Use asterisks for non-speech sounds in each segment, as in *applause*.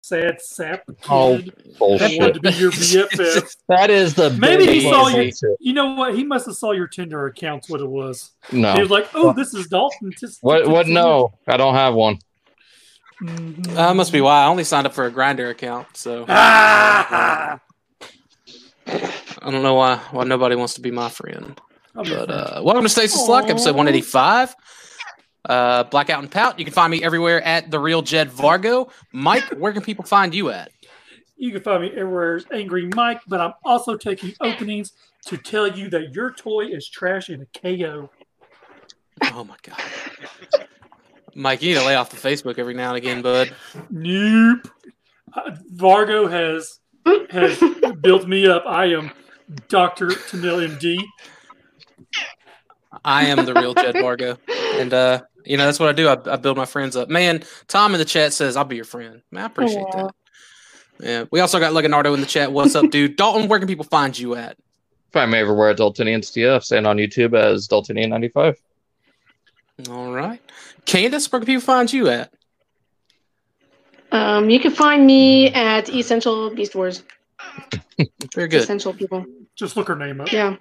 sad sap kid Oh, that wanted to be your BFF. *laughs* That is the Maybe he saw your. You know what? He must have saw your Tinder accounts. What it was. No. He was like, "Oh, this is Dalton." Just- What? What? No, I don't have one. Mhm. Uh, must be why I only signed up for a Grindr account, so Ah! *laughs* I don't know why why nobody wants to be my friend. I'll be a But friend. uh, welcome to Stasis Lock, episode 185. Uh, Blackout and Pout. You can find me everywhere at the real Jed Vargo. Mike, where can people find you at? You can find me everywhere as Angry Mike, but I'm also taking openings to tell you that your toy is trash in a KO. Oh my god, Mike, you need to lay off the Facebook every now and again, bud. Nope. Uh, Vargo has has built me up. I am Doctor Tanil MD. I am the real Jed Margo, and uh, you know that's what I do. I, I build my friends up. Man, Tom in the chat says I'll be your friend. Man, I appreciate Aw. that. Yeah, we also got Leonardo in the chat. What's up, dude? Dalton, where can people find you at? Find me everywhere at Daltonians TF and on YouTube as Daltonian95. All right, Candace, where can people find you at? Um, you can find me at Essential Beast Wars. Very good. Essential people. Just look her name up. Yeah.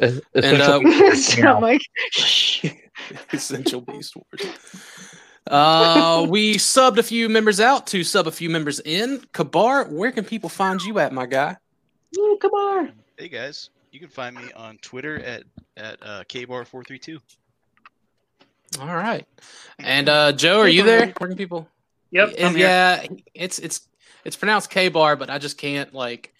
And uh, yeah, Mike. Shh. Essential Beast Wars. Uh, we subbed a few members out to sub a few members in. Kabar, where can people find you at, my guy? Ooh, come on. Hey guys, you can find me on Twitter at at uh, kbar432. All right. And uh, Joe, are you there? Where can people? Yep. And I'm here. yeah, it's it's it's pronounced K bar, but I just can't like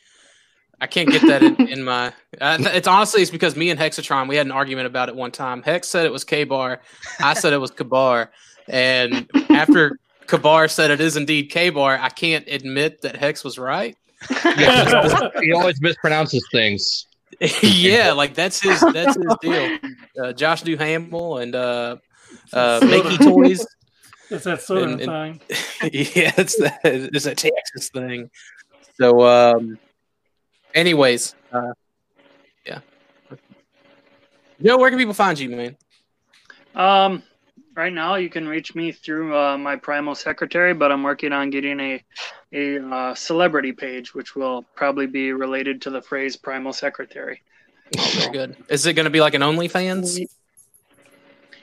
I can't get that in, in my. Uh, it's honestly it's because me and Hexatron we had an argument about it one time. Hex said it was K bar, I said it was Kabar, and after Kabar said it is indeed K bar, I can't admit that Hex was right. he always mispronounces things. *laughs* yeah, like that's his that's his deal. Uh, Josh Duhamel and uh, uh, Makey Toys. It's that southern And- and- thing. *laughs* yeah, it's that it's a Texas thing. So, um, anyways, uh, yeah. Joe, where can people find you, man? Um, right now you can reach me through uh, my Primal Secretary, but I'm working on getting a a uh, celebrity page, which will probably be related to the phrase Primal Secretary. Very good. Is it going to be like an OnlyFans?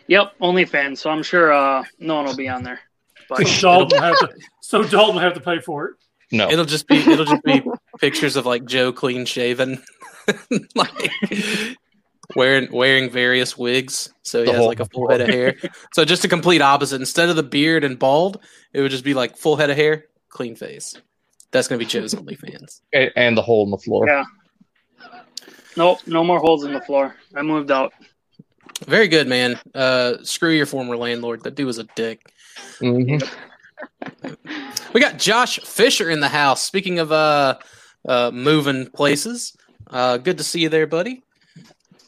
Yep, OnlyFans. So I'm sure uh, no one will be on there. *laughs* But So Dalton have to. So Dalton will have to pay for it. No. It'll just be it'll just be pictures of like Joe clean shaven, *laughs* like wearing wearing various wigs, so he The has whole- like a full head of hair. *laughs* So just a complete opposite. Instead of the beard and bald, it would just be like full head of hair, clean face. That's gonna be Joe's OnlyFans. A- And the hole in the floor. yeah. Nope, no more holes in the floor. I moved out. Very good, man. Uh, screw your former landlord. That dude was a dick. Mhm. We got Josh Fisher in the house. Speaking of uh, uh, moving places, uh, good to see you there, buddy.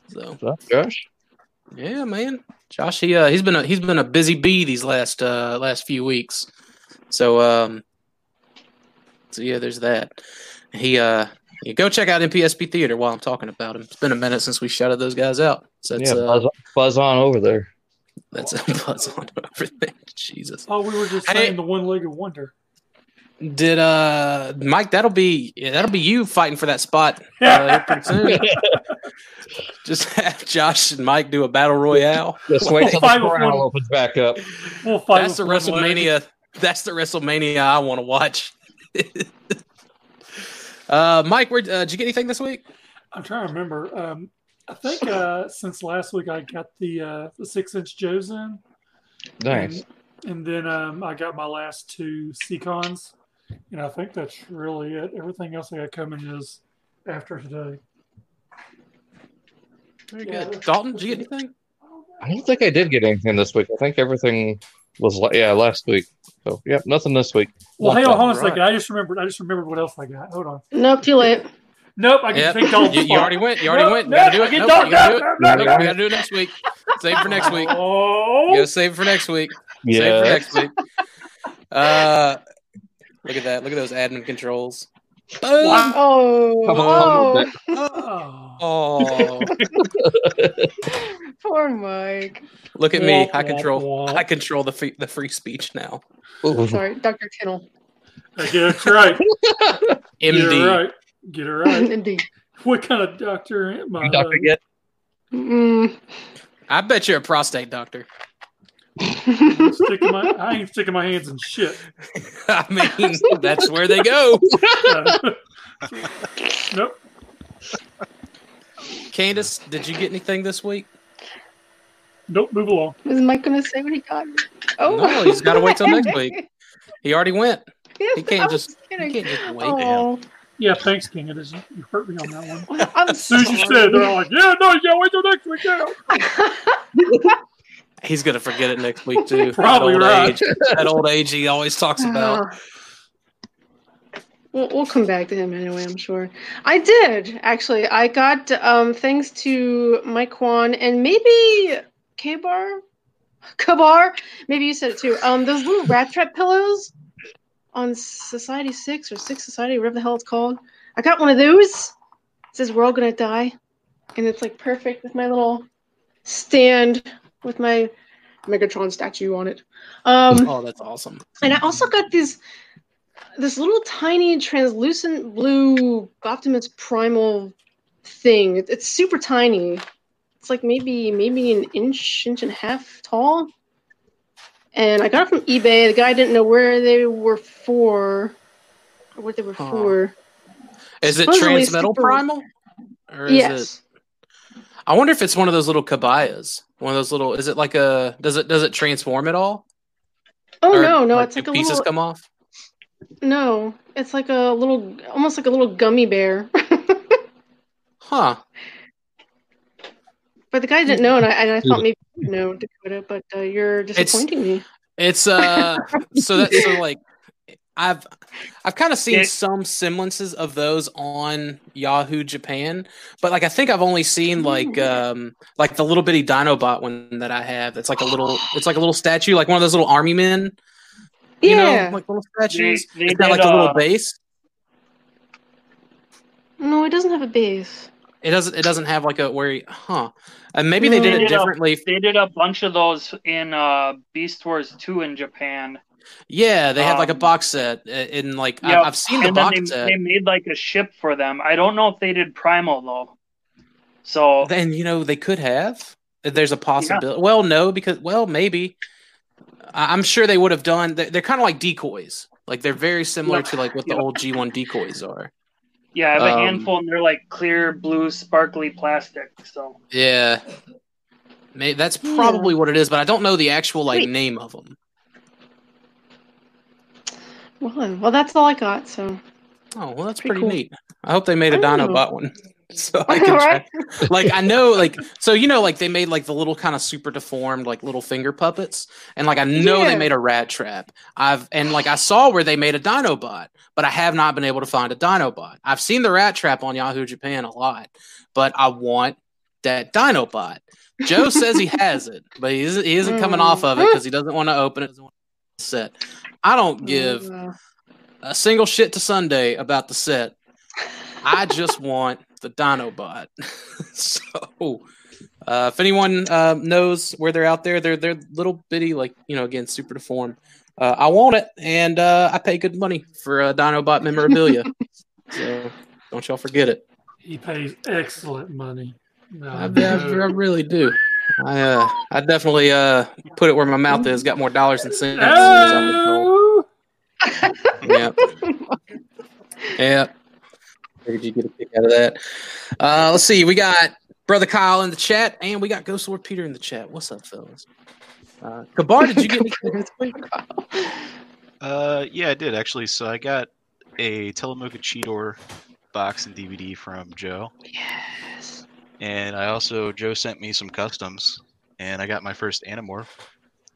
So So, Josh? yeah, man, Josh, he uh, he's been a, he's been a busy bee these last uh, last few weeks. So um, so yeah, there's that. He uh, you go check out MPSP Theater while I'm talking about him. It's been a minute since we shouted those guys out. So that's yeah, uh, buzz, buzz on over there. that's a *laughs* buzz on everything. Jesus. Oh, we were just Hey. the one-legged wonder. Did uh Mike? That'll be that'll be you fighting for that spot uh, pretty soon. *laughs* Just have Josh and Mike do a battle royale. *laughs* Just wait till the Five of corral one. opens back up. We'll fight. That's the with one. WrestleMania. That's the WrestleMania I want to watch. *laughs* uh, Mike, where uh, did you get anything this week? I'm trying to remember. Um, I think uh, since last week I got the uh, the six-inch Joes in, Nice. and, and then um, I got my last two Seacons, and I think that's really it. Everything else I got coming is after today. Very Yeah. good. Dalton, did you get anything? I don't think I did get anything this week. I think everything was la- yeah last week. So yeah, nothing this week. Well, hang on, hold on a Right. second. I just remembered. I just remembered what else I got. Hold on. Nope, too late. Nope, I can Yeah, take Dalton's you, you already went. You already No, went. You gotta do it. get Nope, you gotta do it. No, no, Nope, we gotta do it next week. Save it for next week. Oh, You gotta save it for next week. Save it for next week. Uh, look at that. Look at those admin controls. Boom. Wow. Oh, Come on. oh, Oh. Oh, *laughs* poor Mike. look at me. I womp, control. womp. I control the free, the free speech now. Ooh. Sorry, Dr. Tittle. Get it *laughs* right. Get it right. Get it right. Indeed. What kind of doctor am I? Doctor get? Mm. I bet you're a prostate doctor. Sticking my, I ain't sticking my hands in shit. *laughs* I mean, that's where they go. Uh, *laughs* nope. Candace, did you get anything this week? Nope. Move along. Is Mike gonna say what he got? Oh, No, he's gotta wait till next *laughs* week. He already went. Yes, He can't I was just- He can't just wait. Oh, Yeah. Thanks, King. It is. You hurt me on that one. I'm As soon as you said, it, they're like, "Yeah, no, yeah, wait till next week." Yeah. He's gonna forget it next week too. *laughs* Probably that old right. age. That old age he always talks about. We'll, we'll come back to him anyway, I'm sure. I did, actually. I got, um, thanks to Mike Kwan and maybe K-Bar? Kabar? Maybe you said it too. Um, those little Rattrap pillows on Society 6 or 6 Society, whatever the hell it's called. I got one of those. It says we're all gonna die. And it's like perfect with my little stand with my Megatron statue on it. Um, Oh, that's awesome. and I also got this this little tiny translucent blue Optimus Primal thing. It- It's super tiny. It's like maybe maybe an inch, inch and a half tall. And I got it from eBay. The guy didn't know where they were for or what they were Huh. for. Is it Supposedly Transmetal Primal? Or is yes. it I wonder if it's one of those little Kabayas. One of those little is it like a does it does it transform at all? Oh Or, no, no, like, it's do like a pieces little come off. no. It's like a little almost like a little gummy bear. *laughs* Huh. but the guy didn't know and I, and I thought maybe you know Dakota, but uh, you're disappointing me. It's uh so that's so like I've I've kind of seen Yeah. some semblances of those on Yahoo Japan, but like I think I've only seen like um like the little bitty Dinobot one that I have. It's like a little it's like a little statue, like one of those little army men, you Yeah. know, like little statues. They- they it's got did, like a little uh, base. No, it doesn't have a base. It doesn't it doesn't have like a where you, huh. And maybe they did No. it They did a- differently. They did a bunch of those in uh, Beast Wars 2 in Japan. Yeah, they had like a um, box set uh, in like I- Yep, I've seen the and then box they, set. they made like a ship for them. I don't know if they did Primal though. So Then you know they could have. There's a possibility. Well, no, because well, maybe. I- I'm sure they would have done. They're, they're kind of like decoys. Like they're very similar Yeah. to like what the Yeah. old G1 decoys are. yeah, I have a Um, handful, and they're like clear blue, sparkly plastic. So Yeah, May that's probably what it is, but I don't know the actual like Wait. name of them. Well, well, that's all I got. So, Oh well, that's Pretty pretty, cool. neat. I hope they made a Oh. Dinobot one, *laughs* so I *laughs* can Right? try. like I know like so you know like they made like the little kind of super deformed like little finger puppets and like I know Yeah. they made a Rattrap. I've and like I saw where they made a Dinobot, but I have not been able to find a Dinobot. I've seen the Rattrap on Yahoo Japan a lot, but I want that Dinobot. Joe says he *laughs* has it, but he isn't, he isn't coming mm. off of it because he doesn't want to open it. Doesn't want to set. I don't give Uh, a single shit to Sunday about the set. I just *laughs* want the Dinobot. *laughs* so, uh, if anyone uh, knows where they're out there, they're they're little bitty, like you know, again, super deformed. Uh, I want it, and uh, I pay good money for uh, Dinobot memorabilia. *laughs* so don't y'all forget it. He pays excellent money. No, I, I, I really do. I uh, I definitely uh, put it where my mouth is. Got more dollars than cents. as I've been told. Oh! Yeah. yeah. Figured you get a kick out of that. Uh, let's see. We got brother Kyle in the chat, and we got Ghost Lord Peter in the chat. What's up, fellas? Uh, Kabar, did you get anything this week? *laughs* Uh, yeah, I did actually. So I got a Telemocha Cheetor box and DVD from Joe, yes. And I also Joe sent me some customs, and I got my first Animorph.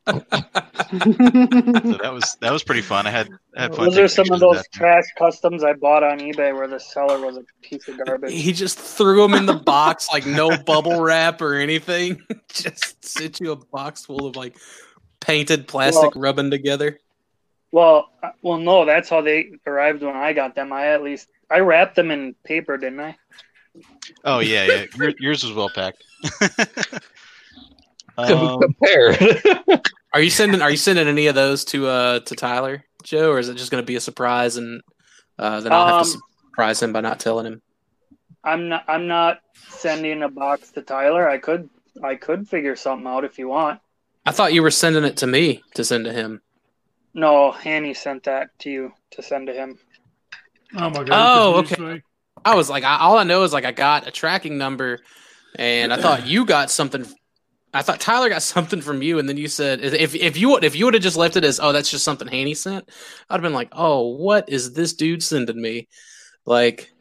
*laughs* So that was that was pretty fun. I had I had fun. those are some of those that. trash customs I bought on eBay where the seller was a piece of garbage. He just threw them in the box, like no bubble wrap or anything. *laughs* just sent you a box full of like painted plastic rubbing together. Well, uh, well, no, that's how they arrived when I got them. I at least I wrapped them in paper, didn't I? Oh yeah, yeah. Your, yours was well packed. *laughs* um, Compared. *laughs* Are you sending? Are you sending any of those to uh to Tyler? Joe, or is it just going to be a surprise and uh, then I'll have to Um, surprise him by not telling him? I'm not. I'm not sending a box to Tyler. I could. I could figure something out if you want. I thought you were sending it to me to send to him. No, Hanny sent that to you to send to him. Oh my god! Oh, you confused okay. I was like, I, all I know is like I got a tracking number, and I thought you got something. I thought Tyler got *laughs* something from you, and then you said if if you if you would have just left it as oh that's just something Haney sent, I'd have been like oh what is this dude sending me, like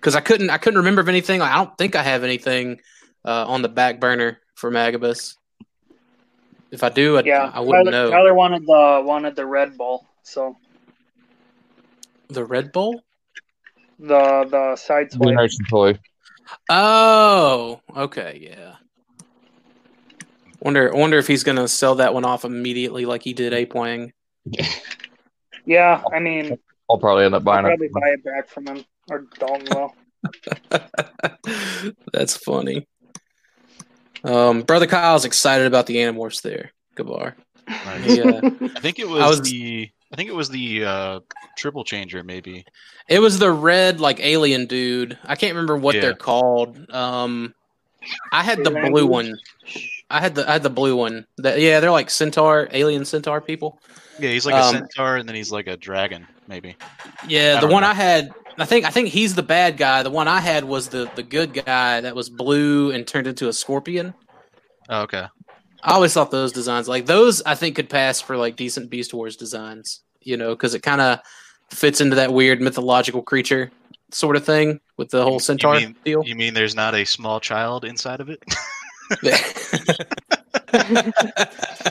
because I couldn't I couldn't remember of anything. Like, I don't think I have anything uh, on the back burner for Magabus. If I do, I, Yeah, I wouldn't Tyler, know. Tyler wanted the wanted the Red Bull, so The Red Bull. The the Sideswipe. Generation toy. Oh, okay, yeah. Wonder, wonder if he's gonna sell that one off immediately, like he did Ape Wang. *laughs* Yeah, I mean, I'll probably end up I'll buying probably it. buy it back from him or Dalton will. *laughs* That's funny. Um, brother Kyle's excited about the Animorphs there. Kabar. Nice. Yeah, *laughs* I think it was, I was- the I think it was the uh, triple changer maybe. it was the red like alien dude. I can't remember what Yeah. they're called. Um, I had the blue one. I had the I had the blue one. That yeah, they're like centaur, alien centaur people. Yeah, he's like a Um, centaur and then he's like a dragon maybe. Yeah, the one know. I had, I think, I think he's the bad guy. The one I had was the the good guy that was blue and turned into a scorpion. Oh, okay. I always thought those designs, like those, I think could pass for like decent Beast Wars designs. You know, because it kind of fits into that weird mythological creature sort of thing with the whole centaur mean- deal. You mean there's not a small child inside of it? *laughs*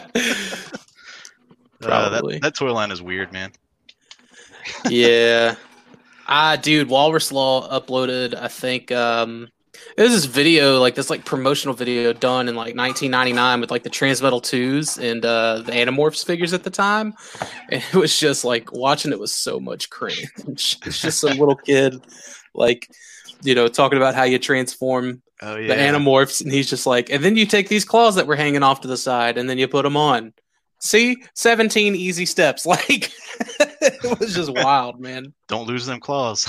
Uh, Probably. that, that toy line is weird, man. yeah. *laughs* Ah, dude, Walrus Law uploaded, I think, um, it was this video, like this like promotional video done in like 1999 with like the Transmetal 2s and uh, the Animorphs figures at the time. And *laughs* it was just like watching it was so much cringe. *laughs* It's just some little kid, like, you know, talking about how you transform Oh yeah. the Animorphs. And he's just like, and then you take these claws that were hanging off to the side and then you put them on. See, 17 easy steps. *laughs* Like, it was just wild, man. Don't lose them claws.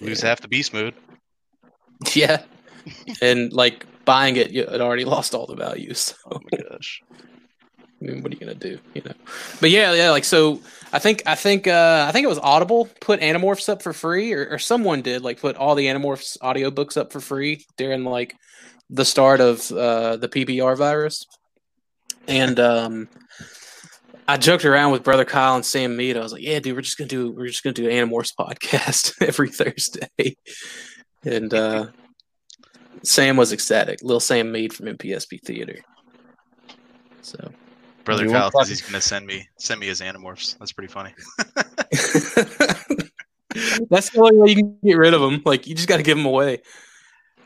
lose Yeah. half the beast mode. *laughs* Yeah. And like buying it, you had already lost all the value. So, Oh my gosh. *laughs* I mean, what are you gonna do? You know. But yeah, yeah. Like, so I think, I think, uh, I think it was Audible put Animorphs up for free, or, or someone did like put all the Animorphs audiobooks up for free during like the start of uh, the PBR virus. And um, I joked around with brother Kyle and Sam Mead. I was like, "Yeah, dude, we're just gonna do we're just gonna do Animorphs *laughs* podcast every Thursday." And uh, Sam was ecstatic. Little Sam made from MPSP Theater. So Brother You Kyle want says he's gonna send me send me his Animorphs. That's pretty funny. *laughs* *laughs* that's the only way you can get rid of them. Like you just got to give them away.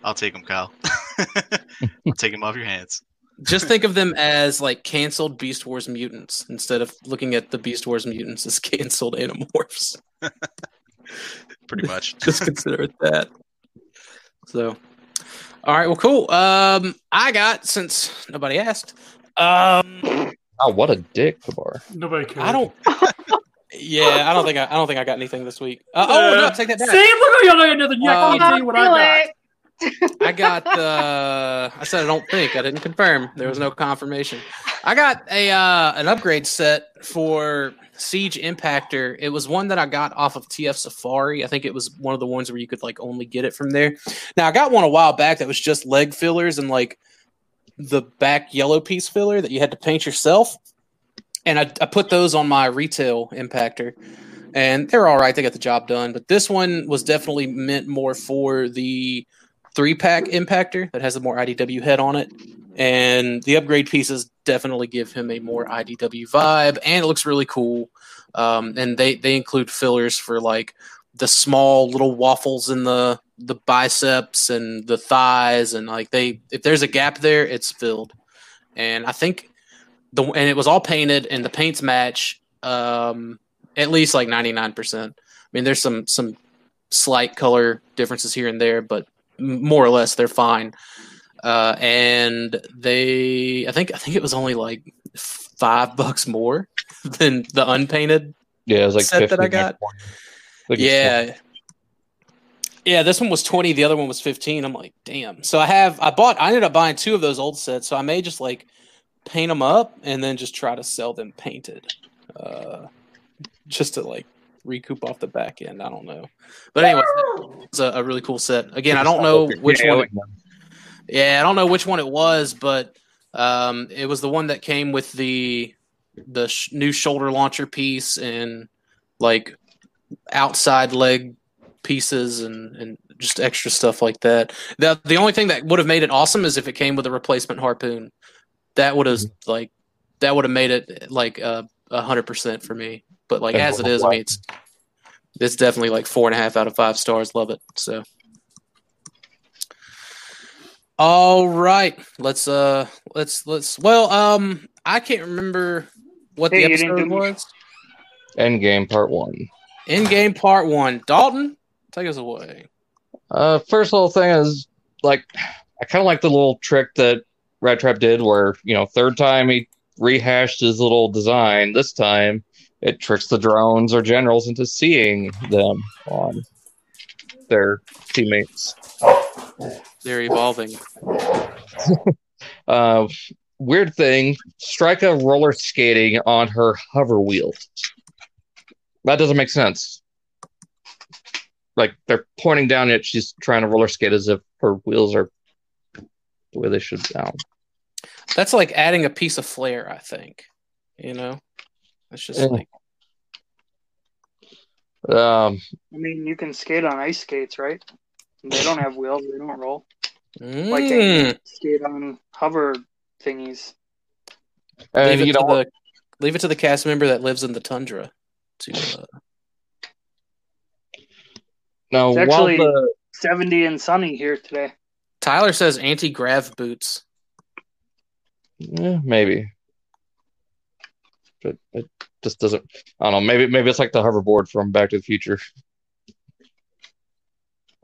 I'll take them, Kyle. *laughs* I'll take them off your hands. Just think of them as like canceled Beast Wars mutants instead of looking at the Beast Wars mutants as canceled Animorphs. Pretty much. just consider it that. So, all right, well, cool. Um, I got since nobody asked. Um, Oh, what a dick, Kabar. Nobody cares. I don't. Yeah, I don't think I, I don't think I got anything this week. Uh, oh no, take that back. See, look at y'all got nothing. Yeah, I Um, can't tell you what I got. I got. Uh, I said I don't think. I didn't confirm. There was no confirmation. I got a uh, an upgrade set for Siege Impactor. It was one that I got off of TF Safari. I think it was one of the ones where you could like only get it from there. Now I got one a while back that was just leg fillers and like the back yellow piece filler that you had to paint yourself. And I, I put those on my retail impactor, and they're all right. They got the job done. But this one was definitely meant more for the three pack impactor that has a more IDW head on it. And the upgrade pieces definitely give him a more IDW vibe, and it looks really cool. Um, and they they include fillers for like the small little waffles in the the biceps and the thighs, and like they if there's a gap there, it's filled. And I think the and it was all painted, and the paints match um, at least like ninety nine percent. I mean, there's some some slight color differences here and there, but more or less they're fine. Uh, and they, I think, I think it was only like five bucks more *laughs* than the unpainted. Yeah, it was like Set that I got? It's Yeah. Yeah, this one was 20, the other one was 15. I'm like, damn. So I have I bought I ended up buying two of those old sets, so I may just like paint them up and then just try to sell them painted. Uh just to like recoup off the back end. I don't know. But anyway, it's a, a really cool set. Again, I don't know which one it, Yeah, I don't know which one it was, but um it was the one that came with the the sh- new shoulder launcher piece and like outside leg pieces and, and just extra stuff like that. The the only thing that would have made it awesome is if it came with a replacement harpoon. That would have like that would have made it like uh, a hundred percent for me. But like as it is, I mean it's it's definitely like four and a half out of five stars. Love it. So all right. Let's uh let's let's well um I can't remember what Hey, the episode was. End game Part One. End game part one. Dalton, take us away. Uh, first little thing is like I kind of like the little trick that Rattrap did, where you know third time he rehashed his little design. This time it tricks the drones or generals into seeing them on their teammates. They're evolving. *laughs* Uh, weird thing: Strika roller skating on her hover wheel. That doesn't make sense. Like they're pointing down, yet she's trying to roller skate as if her wheels are the way they should sound. That's like adding a piece of flair, I think. You know? It's just Yeah. like Um, I mean, you can skate on ice skates, right? They don't have wheels. They don't roll. Like they mm, skate on hover thingies. and leave, it you to the, leave it to the cast member that lives in the tundra to uh, no, It's actually- the 70 and sunny here today. Tyler says anti grav boots. eh, maybe, but it just doesn't. I don't know. Maybe maybe it's like the hoverboard from Back to the Future.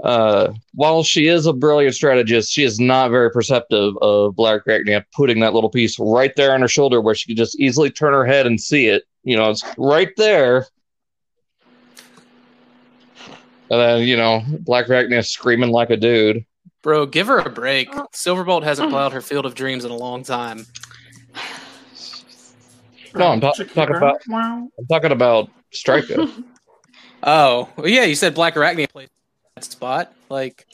Uh, while she is a brilliant strategist, she is not very perceptive of Black Arachnia putting that little piece right there on her shoulder where she could just easily turn her head and see it. You know, it's right there. And then, you know, Black Arachnia screaming like a dude. Bro, give her a break. Silverbolt hasn't plowed her field of dreams in a long time. No, I'm ta- talking about- Wow. I'm talking about Strika. *laughs* Oh, well, yeah, you said Black Arachne plays that spot. Like,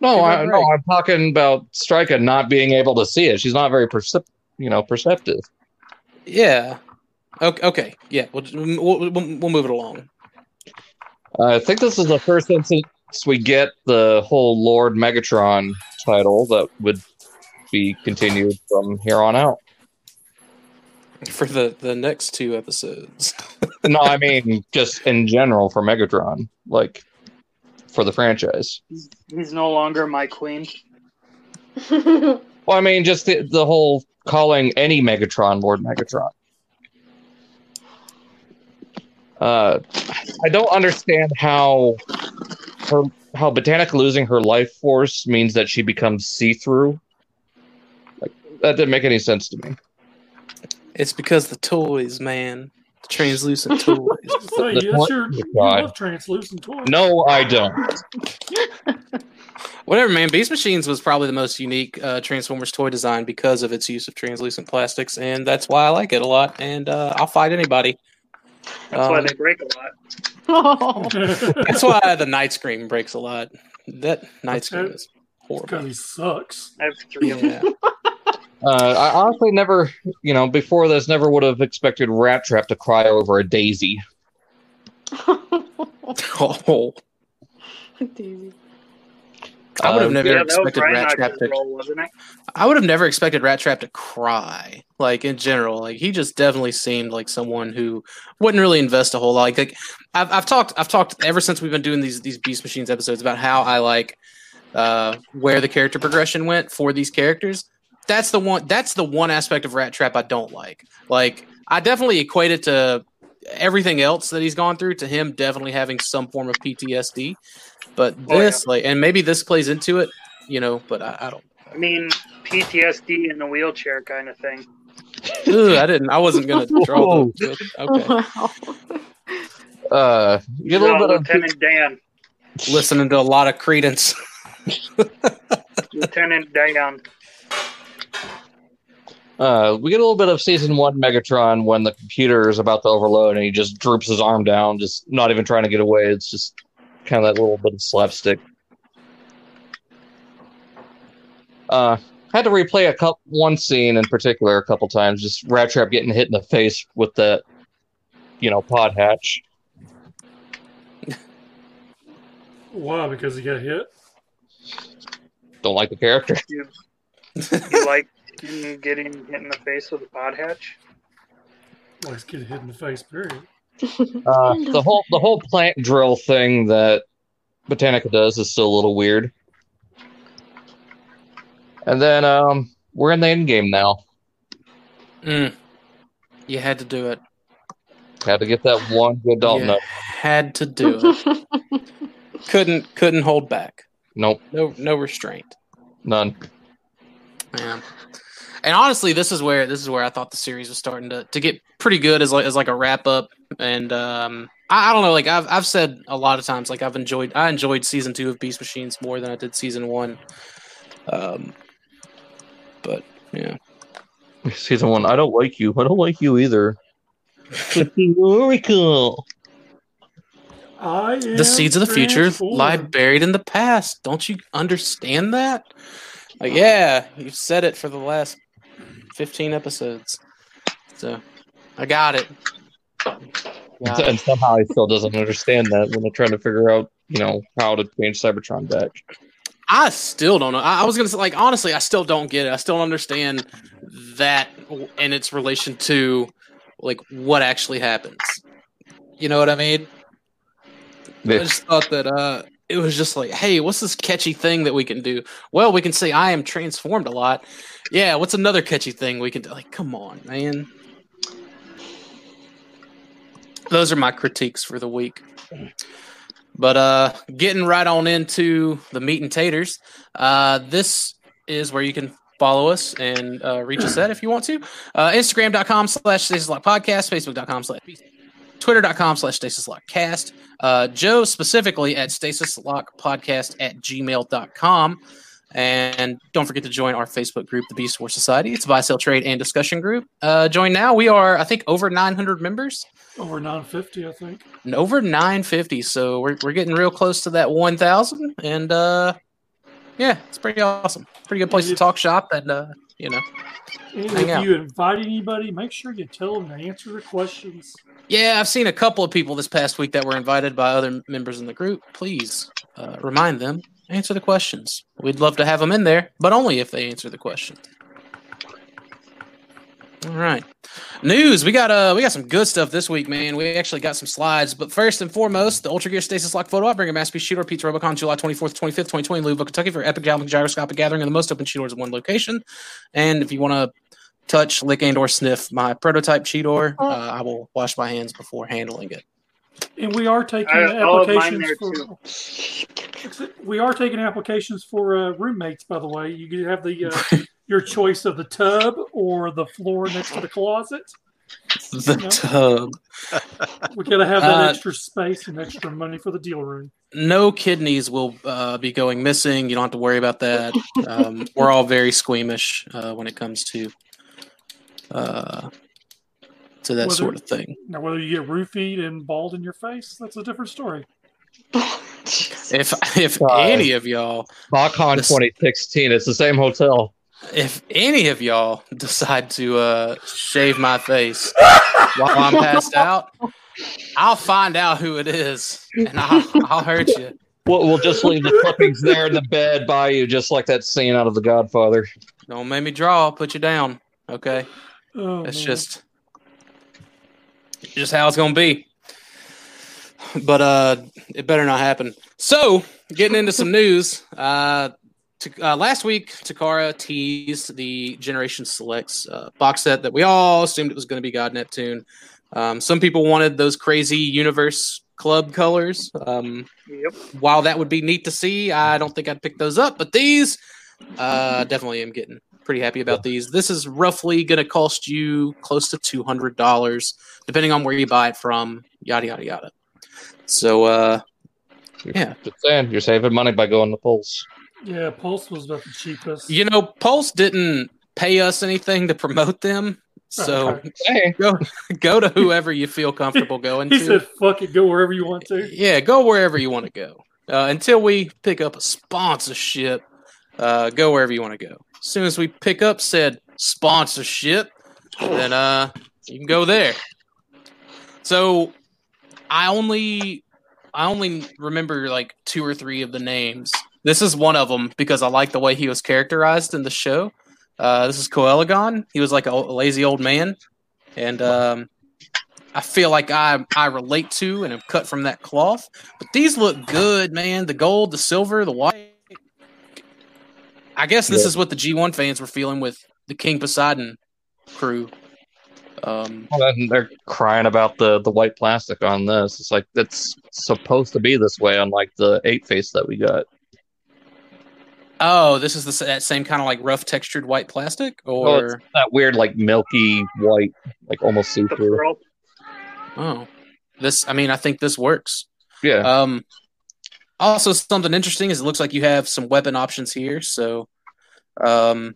No, Give her a I, no. I'm talking about Strika not being able to see it. She's not very percep- you know, perceptive. yeah. Okay, okay. yeah, we'll, we'll, we'll, we'll move it along. I think this is the first instance we get the whole Lord Megatron title that would be continued from here on out. *laughs* For the, the next two episodes. *laughs* No, I mean just in general for Megatron, like for the franchise. He's, he's no longer my queen. Well, I mean just the, the whole calling any Megatron Lord Megatron. Uh, I don't understand how her how Botanic losing her life force means that she becomes see through. Like that didn't make any sense to me. It's because the toys, man. The translucent toys. *laughs* Say, The- yes, you're, you love translucent toys. No, I don't. *laughs* Whatever, man. Beast Machines was probably the most unique uh, Transformers toy design because of its use of translucent plastics, and that's why I like it a lot. And uh, I'll fight anybody. That's why Um, they break a lot. *laughs* That's why the Nightscream breaks a lot. That Nightscream is because horrible. he sucks. I have three of them. Yeah. Uh, I honestly never, you know, before this, never would have expected Rattrap to cry over a daisy. *laughs* Oh, Daisy. I would have Uh, never Yeah, expected Rattrap to. role. I would have never expected Rattrap to cry. Like in general, like he just definitely seemed like someone who wouldn't really invest a whole lot. Like, like I've, I've talked, I've talked ever since we've been doing these these Beast Machines episodes about how I like uh, where the character progression went for these characters. That's the one. That's the one aspect of Rattrap I don't like. Like I definitely equate it to everything else that he's gone through to him definitely having some form of PTSD. But Oh, yeah. this, like, and maybe this plays into it, you know. But I, I don't. I mean, PTSD in a wheelchair kind of thing. Ugh, I didn't. I wasn't gonna *laughs* draw. The, *laughs* okay. Wow. Uh, you get a little bit of Lieutenant Dan. Listening to a lot of Creedence. *laughs* Lieutenant Dan. Uh, we get a little bit of season one Megatron when the computer is about to overload and he just droops his arm down, just not even trying to get away. It's just kind of that little bit of slapstick. Uh, had to replay a couple one scene in particular a couple times. Just Rattrap getting hit in the face with that, you know, pod hatch. Why? Because he got hit. Don't like the character. You, *laughs* you like him getting hit in the face with a pod hatch? Well, he's getting hit in the face. Period. *laughs* Uh, the whole the whole plant drill thing that Botanica does is still a little weird. And then um, we're in the end game now. Mm. You had to do it. Had to get that one good Dalton You up. had to do it. *laughs* couldn't couldn't hold back. Nope, No no restraint. none. Yeah. And honestly, this is where this is where I thought the series was starting to, to get pretty good as like as like a wrap up. And um, I, I don't know, like I've I've said a lot of times, like I've enjoyed I enjoyed season two of Beast Machines more than I did season one. Um, but yeah, Season one. I don't like you. I don't like you either. Oracle. *laughs* I the seeds of the future lie buried in the past. Don't you understand that? Like, yeah, you've said it for the last fifteen episodes. So I got it. Got it. And somehow he still doesn't understand that when they're trying to figure out, you know, how to change Cybertron back. I still don't know. I, I was gonna say, like, honestly, I still don't get it. I still don't understand that in its relation to like what actually happens. You know what I mean? I just thought that uh, it was just like, hey, what's this catchy thing that we can do? Well, we can say I am transformed a lot. Yeah, what's another catchy thing we can do? Like, come on, man. Those are my critiques for the week. But uh getting right on into the meat and taters. Uh this is where you can follow us and uh, reach us at if you want to. Uh, Instagram.com slash Podcast, Facebook.com slash Twitter.com slash Stasis Lock Cast. Uh, Joe specifically at Stasis Lock Podcast at gmail.com. And don't forget to join our Facebook group, the Beast War Society. It's a buy, sell, trade, and discussion group. Uh, join now. We are, I think, over 900 members over 950, I think. and over 950. So we're, we're getting real close to that 1,000. And uh, yeah, it's pretty awesome. Pretty good place to talk shop and, uh, you know, And Hang if out. you invite anybody, make sure you tell them to answer the questions. Yeah, I've seen a couple of people this past week that were invited by other members in the group. Please uh, remind them, answer the questions. We'd love to have them in there, but only if they answer the question. All right, news. We got uh, we got some good stuff this week, man. We actually got some slides, but first and foremost, the Ultra Gear Stasis Lock photo op bringing Mass Beast Shooter Pizza Robocon July twenty fourth, twenty fifth, twenty twenty, Louisville, Kentucky for epic galvanic gyroscopic gathering of the most open cheaters in one location. And if you want to touch, lick, and or sniff my prototype Cheetor, uh, I will wash my hands before handling it. And we are taking I- I'll have mine applications there, for. We are taking applications for uh, roommates. By the way, you can have the uh, *laughs* your choice of the tub or the floor next to the closet. The Yeah. tub. We gotta have that Uh, extra space and extra money for the deal room. No kidneys will uh, be going missing. You don't have to worry about that. Um, we're all very squeamish uh, when it comes to uh, to that Whether- sort of thing. Now, whether you get roofied and bald in your face, that's a different story. *laughs* If if Uh, any of y'all BotCon This- 2016. It's the same hotel. if any of y'all decide to uh, shave my face while I'm passed *laughs* out, I'll find out who it is and I'll, I'll hurt you. We'll, we'll just leave the clippings there in the bed by you, just like that scene out of The Godfather. Don't make me draw. I'll put you down. Okay. Oh, It's man. just just how it's gonna be. But uh it better not happen. So getting into some news. Uh, to, uh last week Takara teased the Generation Selects uh, box set that we all assumed it was going to be God Neptune. Um, some people wanted those crazy universe club colors. Um, Yep. while that would be neat to see, I don't think I'd pick those up. But these, uh, definitely am getting. Pretty happy about these. This is roughly going to cost you close to two hundred dollars, depending on where you buy it from. Yada yada yada. So, uh, Yeah. Just saying, you're saving money by going to Pulse. Yeah, Pulse was about the cheapest. you know, Pulse didn't pay us anything to promote them, so Okay. Hey, go go to whoever you feel comfortable going *laughs* He to. said, "Fuck it, go wherever you want to." Yeah, go wherever you want to go. Uh, until we pick up a sponsorship, uh, go wherever you want to go. As soon as we pick up said sponsorship, then uh, you can go there. So I only I only remember like two or three of the names. This is one of them because I like the way he was characterized in the show. Uh, this is Coelagon. He was like a, a lazy old man, and um, I feel like I I relate to and am cut from that cloth. But these look good, man. The gold, the silver, the white. I guess this Yeah. is what the G1 fans were feeling with the King Poseidon crew. Um, and they're crying about the the white plastic on this. It's like it's supposed to be this way, unlike the eight face that we got. oh, this is the that same kind of like rough textured white plastic, Well, or it's that weird, like milky white, like almost see The through. oh, this. I mean, I think this works. Yeah, Um, also, something interesting is it looks like you have some weapon options here. So, um,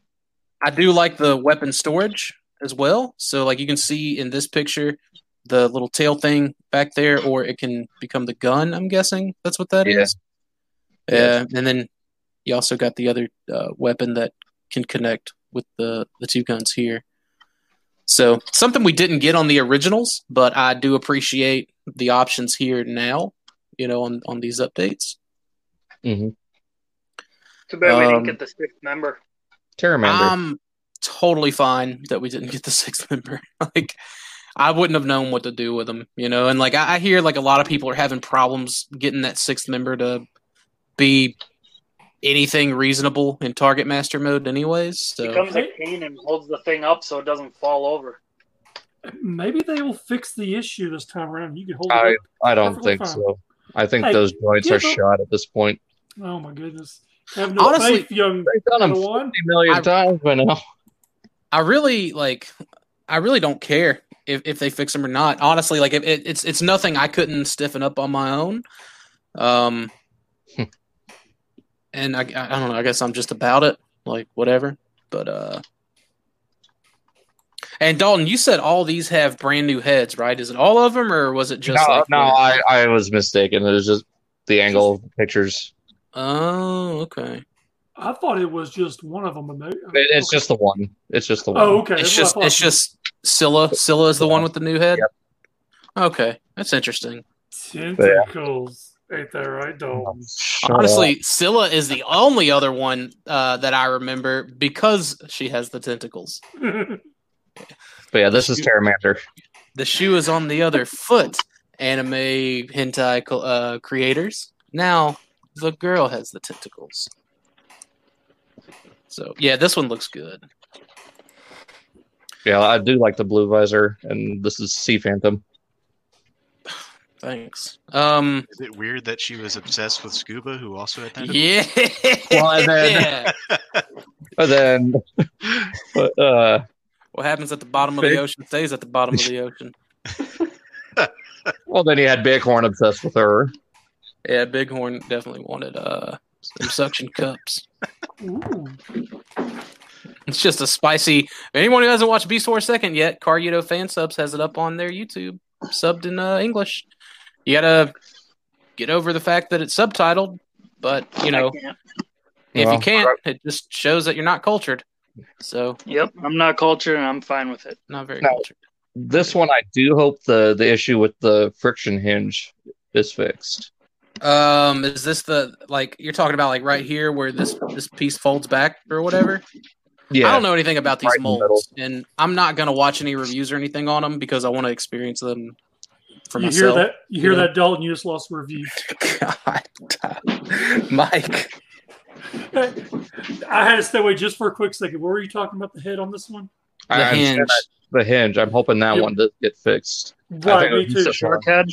I do like the weapon storage as well. So, like you can see in this picture, the little tail thing back there, or it can become the gun. I'm guessing that's what that is. Yeah. Yeah, and then you also got the other uh, weapon that can connect with the the two guns here. So something we didn't get on the originals, but I do appreciate the options here now. You know, on on these updates. hmm Too bad we Um, didn't get the sixth member. Terramander. I'm totally fine that we didn't get the *laughs* sixth member. *laughs* like, I wouldn't have known what to do with them, you know. And like, I, I hear like a lot of people are having problems getting that sixth member to be anything reasonable in target master mode, anyways. So Becomes a cane and holds the thing up so it doesn't fall over. Maybe they will fix the issue this time around. You can hold I it. Up. I don't think fine. so. I think Hey, those joints are give 'em- shot at this point. Oh my goodness! Have no Honestly- faith, young They've done them Padawan. fifty million I- times by now. I really like. I really don't care if, if they fix them or not. Honestly, like it, it, it's it's nothing I couldn't stiffen up on my own. Um, Hmm. and I, I don't know. I guess I'm just about it. Like whatever. But uh, and Dalton, you said all these have brand new heads, right? Is it all of them, or was it just no, like no, I, I was mistaken. It was just the angle of the pictures. Oh, okay. I thought it was just one of them. It, it's just the one. It's just the one. Oh, okay. It's That's just it's just Scylla. Scylla is the one with the new head. Yep. Okay, that's interesting. tentacles. Ain't that right, Dalton? Shut up. Honestly, Scylla is the only other one uh, that I remember because she has the tentacles. *laughs* but yeah, this is Terramander. The shoe is on the other foot. Anime hentai uh, creators. Now the girl has the tentacles. So yeah, this one looks good. Yeah, I do like the blue visor, and this is Sea Phantom. *sighs* Thanks. Um. Is it weird that she was obsessed with scuba, who also had that? Yeah. Well, and then- *laughs* But then, *laughs* but, uh, what happens at the bottom of the ocean stays at the bottom of the *laughs* ocean. well, then he had Bighorn obsessed with her. Yeah, Bighorn definitely wanted uh some suction cups. Ooh. It's just a spicy. Anyone who hasn't watched Beast Wars Second yet, Carguito fan subs has it up on their YouTube, subbed in uh, English. You gotta get over the fact that it's subtitled, but you know, if Well, you can't, it just shows that you're not cultured. So Yep, I'm not cultured and I'm fine with it. not very No. cultured. This one, I do hope the the issue with the friction hinge is fixed. Um, is this the like you're talking about like right here where this this piece folds back or whatever? Yeah, I don't know anything about these Right in the molds, and I'm not gonna watch any reviews or anything on them because I want to experience them for you myself. hear that? You hear Yeah. that, Dalton? You just lost a review. *laughs* God, Mike. I had to stay away just for a quick second. What were you talking about the head on this one? The I hinge. The hinge. I'm hoping that Yep. one does get fixed. Right, me too. Shark head.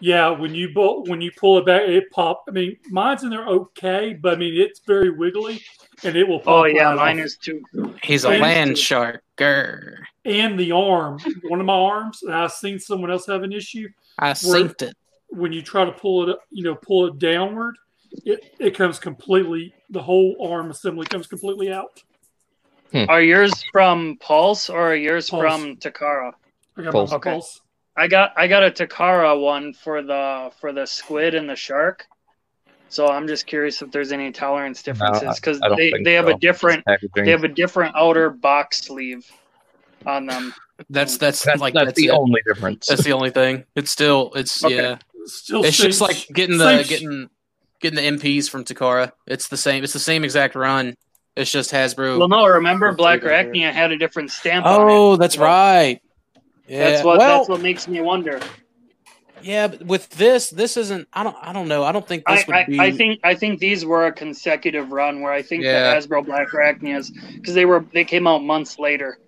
Yeah, when you pull when you pull it back, it pop. I mean, mine's in there okay, but I mean it's very wiggly, and it will pop. Oh yeah, right mine off. is too. He's a land you. shark. Grr. And the arm, one of my arms, and I've seen someone else have an issue I synced it. when you try to pull it, you know, pull it downward. It it comes completely. The whole arm assembly comes completely out. Hmm. Are yours from Pulse or are yours Pulse. from Takara? I got Pulse. Okay. pulse. I got I got a Takara one for the for the squid and the shark. So I'm just curious if there's any tolerance differences because I don't they, they have so. a different they have a different outer box sleeve on them. That's that's, that's, like that's that's, the it. only difference. That's the only thing. It's still it's Okay. yeah. Still, It's same- just like getting the sh- getting getting the MPs from Takara. It's the same. It's the same exact run. It's just Hasbro. Well, no, remember Black leave it. Arachnia had a different stamp. on oh, it. that's So right. Yeah. That's what well, that's what makes me wonder. yeah. But with this, this isn't. I don't. I don't know. I don't think this I, would I, be. I think I think these were a consecutive run where I think Yeah. the Hasbro Black Arachnias because they were they came out months later.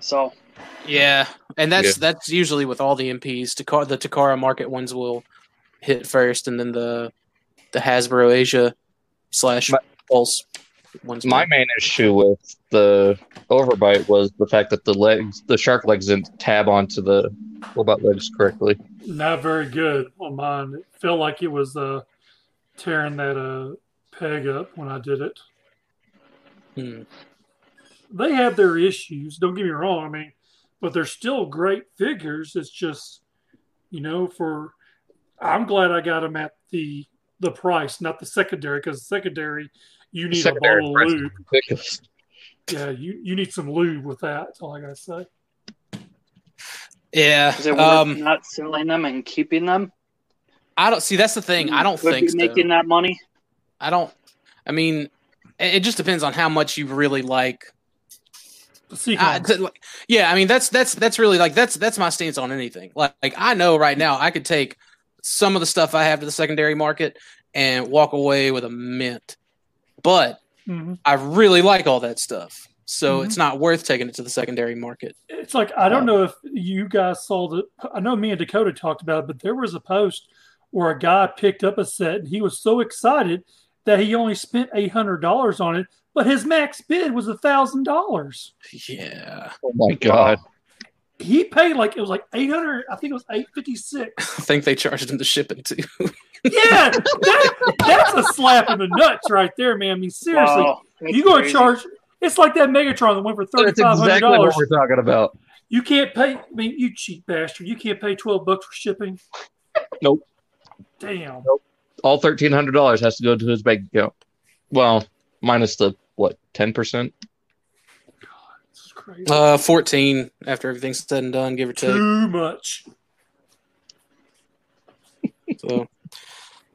So Yeah, and that's Yeah. that's usually with all the MPs. Takara, the Takara market ones will hit first, and then the the Hasbro Asia slash My- Pulse ones. My main issue with the overbite was the fact that the legs, the shark legs, didn't tab onto the robot legs correctly. not very good on mine. It felt like it was uh, tearing that uh, peg up when I did it. Hmm. They have their issues. Don't get me wrong. I mean, but they're still great figures. It's just, you know, for I'm glad I got them at the the price, not the secondary, because secondary you need Secondary a bottle of price lube. ridiculous. Yeah, you, you need some lube with that. That's all I gotta say. Yeah. is it worth Um, not selling them and keeping them? I don't see. That's the thing. I don't Could think be so. making that money. I don't. I mean, it it just depends on how much you really like The Seacons. Like, yeah, I mean that's that's that's really like that's that's my stance on anything. Like, like I know right now I could take some of the stuff I have to the secondary market and walk away with a mint, but Mhm. I really like all that stuff, so Mhm. it's not worth taking it to the secondary market. It's like I don't know if you guys saw the. I know me and Dakota talked about it, but there was a post where a guy picked up a set and he was so excited that he only spent eight hundred dollars on it, but his max bid was a thousand dollars. Yeah, Oh my god! He paid like it was like eight hundred. I think it was eight fifty six. *laughs* I think they charged him the shipping too. Yeah, that, that's a slap in the nuts right there, man. I mean, seriously, Wow, you going to crazy. charge? It's like that Megatron that went for thirty That's exactly what dollars. we're talking about. You can't pay. I mean, you cheap bastard. You can't pay twelve bucks for shipping. Nope. Damn. Nope. All thirteen hundred dollars has to go to his bank account. Well, minus the what ten percent. This is crazy. Uh, fourteen after everything's said and done, give or take. Too much. So,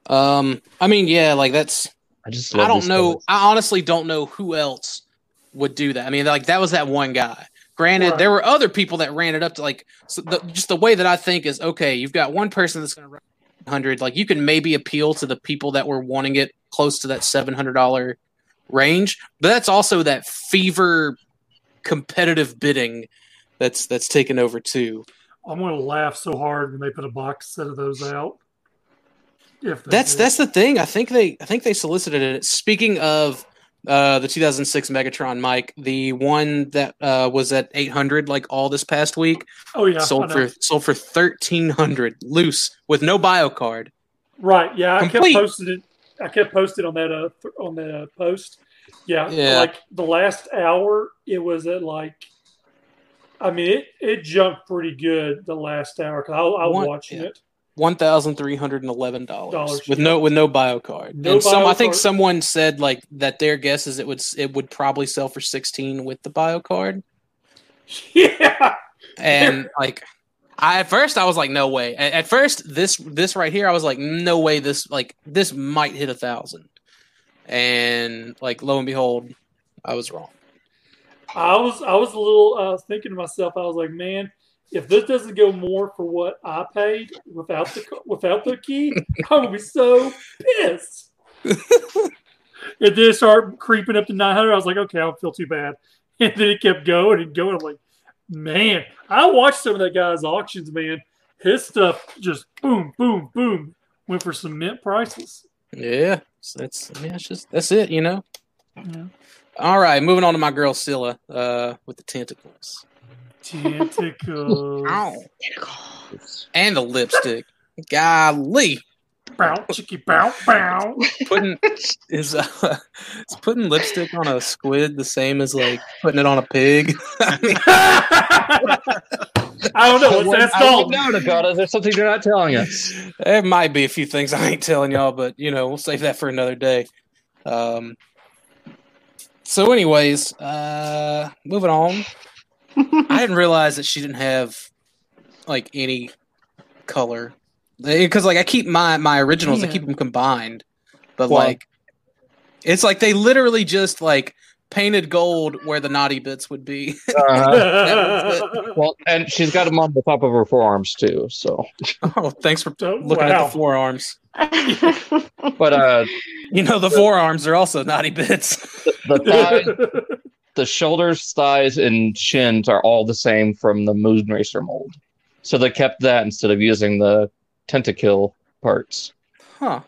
um, I mean, yeah, like that's I just I don't know. colors. I honestly don't know who else would do that. I mean, like that was that one guy. Granted, Right. there were other people that ran it up to like so the, just the way that I think is okay. You've got one person that's going to run hundred. Like you can maybe appeal to the people that were wanting it close to that seven hundred dollar range, but that's also that fever competitive bidding that's that's taken over too. I'm going to laugh so hard when they put a box set of those out. If That's do. that's the thing. I think they I think they solicited it. Speaking of uh, the 2006 Megatron, Mike, the one that uh, was at 800 like all this past week, oh yeah, sold for sold for 1300 loose with no bio card. right. Yeah, I kept posting it. I kept posting on that uh on the uh, post. Yeah, Yeah. like the last hour, it was at like. I mean, it, it jumped pretty good the last hour because I, I was One- watching yeah. it. One thousand three hundred and eleven dollars with yeah. no with no bio card. No and some bio I think card. someone said like that their guess is it would it would probably sell for sixteen with the bio card. *laughs* Yeah, and like I at first I was like, no way. At, at first, this this right here, I was like, no way. This like this might hit a thousand, and like lo and behold, I was wrong. I was I was a little I was thinking to myself. I was like, man, if this doesn't go more for what I paid without the without the key, I'm gonna be so pissed. and *laughs* then it started creeping up to 900. I was like, okay, I don't feel too bad. And then it kept going and going. I'm like, man, I watched some of that guy's auctions, man, his stuff just boom, boom, boom went for some mint prices. Yeah, so that's yeah, it's just that's it, you know. Yeah. All right, moving on to my girl Scylla uh, with the tentacles Tentacles. *laughs* Ow. and the lipstick. Golly, bow, chicky, bow, bow. putting is uh, is putting lipstick on a squid the same as like putting it on a pig. *laughs* I *laughs* don't know. *laughs* What's that I called? don't know, Dakota. There's something you're not telling us. There might be a few things I ain't telling y'all, but you know, we'll save that for another day. Um, so, anyways, uh, moving on. *laughs* I didn't realize that she didn't have like any color because, like, I keep my my originals, I keep them combined, but Well- like, it's like they literally just like painted gold where the naughty bits would be. *laughs* Uh, well, and she's got them on the top of her forearms too. So, oh, thanks for Oh, looking at the forearms. *laughs* but uh, You know, the forearms are also naughty bits. the thigh, the shoulders, thighs, and shins are all the same from the Moonracer mold. So they kept that instead of using the Tentakill parts. Huh.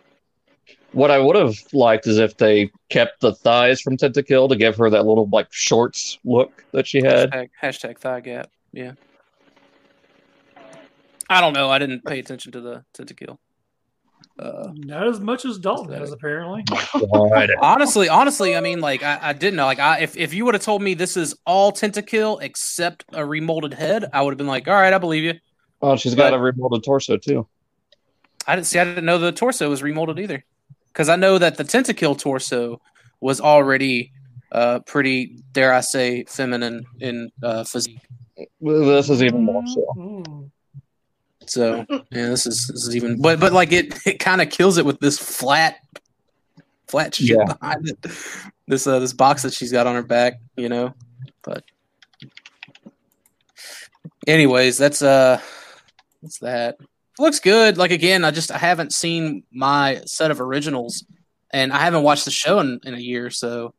What I would have liked is if they kept the thighs from Tentakill to give her that little like shorts look that she had. Hashtag, hashtag thigh gap. Yeah. I don't know. I didn't pay attention to the to the kill. Uh, Not as much as Dalton has, apparently. *laughs* honestly, honestly, I mean, like I, I didn't know. Like, I, if if you would have told me this is all tentakill except a remolded head, I would have been like, all right, I believe you. Oh, she's got a remolded torso too. I didn't see. I didn't know the torso was remolded either, because I know that the Tentakill torso was already uh pretty, dare I say, feminine in uh, physique. This is even more so. So yeah, this is this is even, but but like it it kind of kills it with this flat, flat shit Yeah. behind it. This uh this box that she's got on her back, you know. But anyways, that's uh that's that. Looks good. Like again, I just I haven't seen my set of originals, and I haven't watched the show in, in a year. So,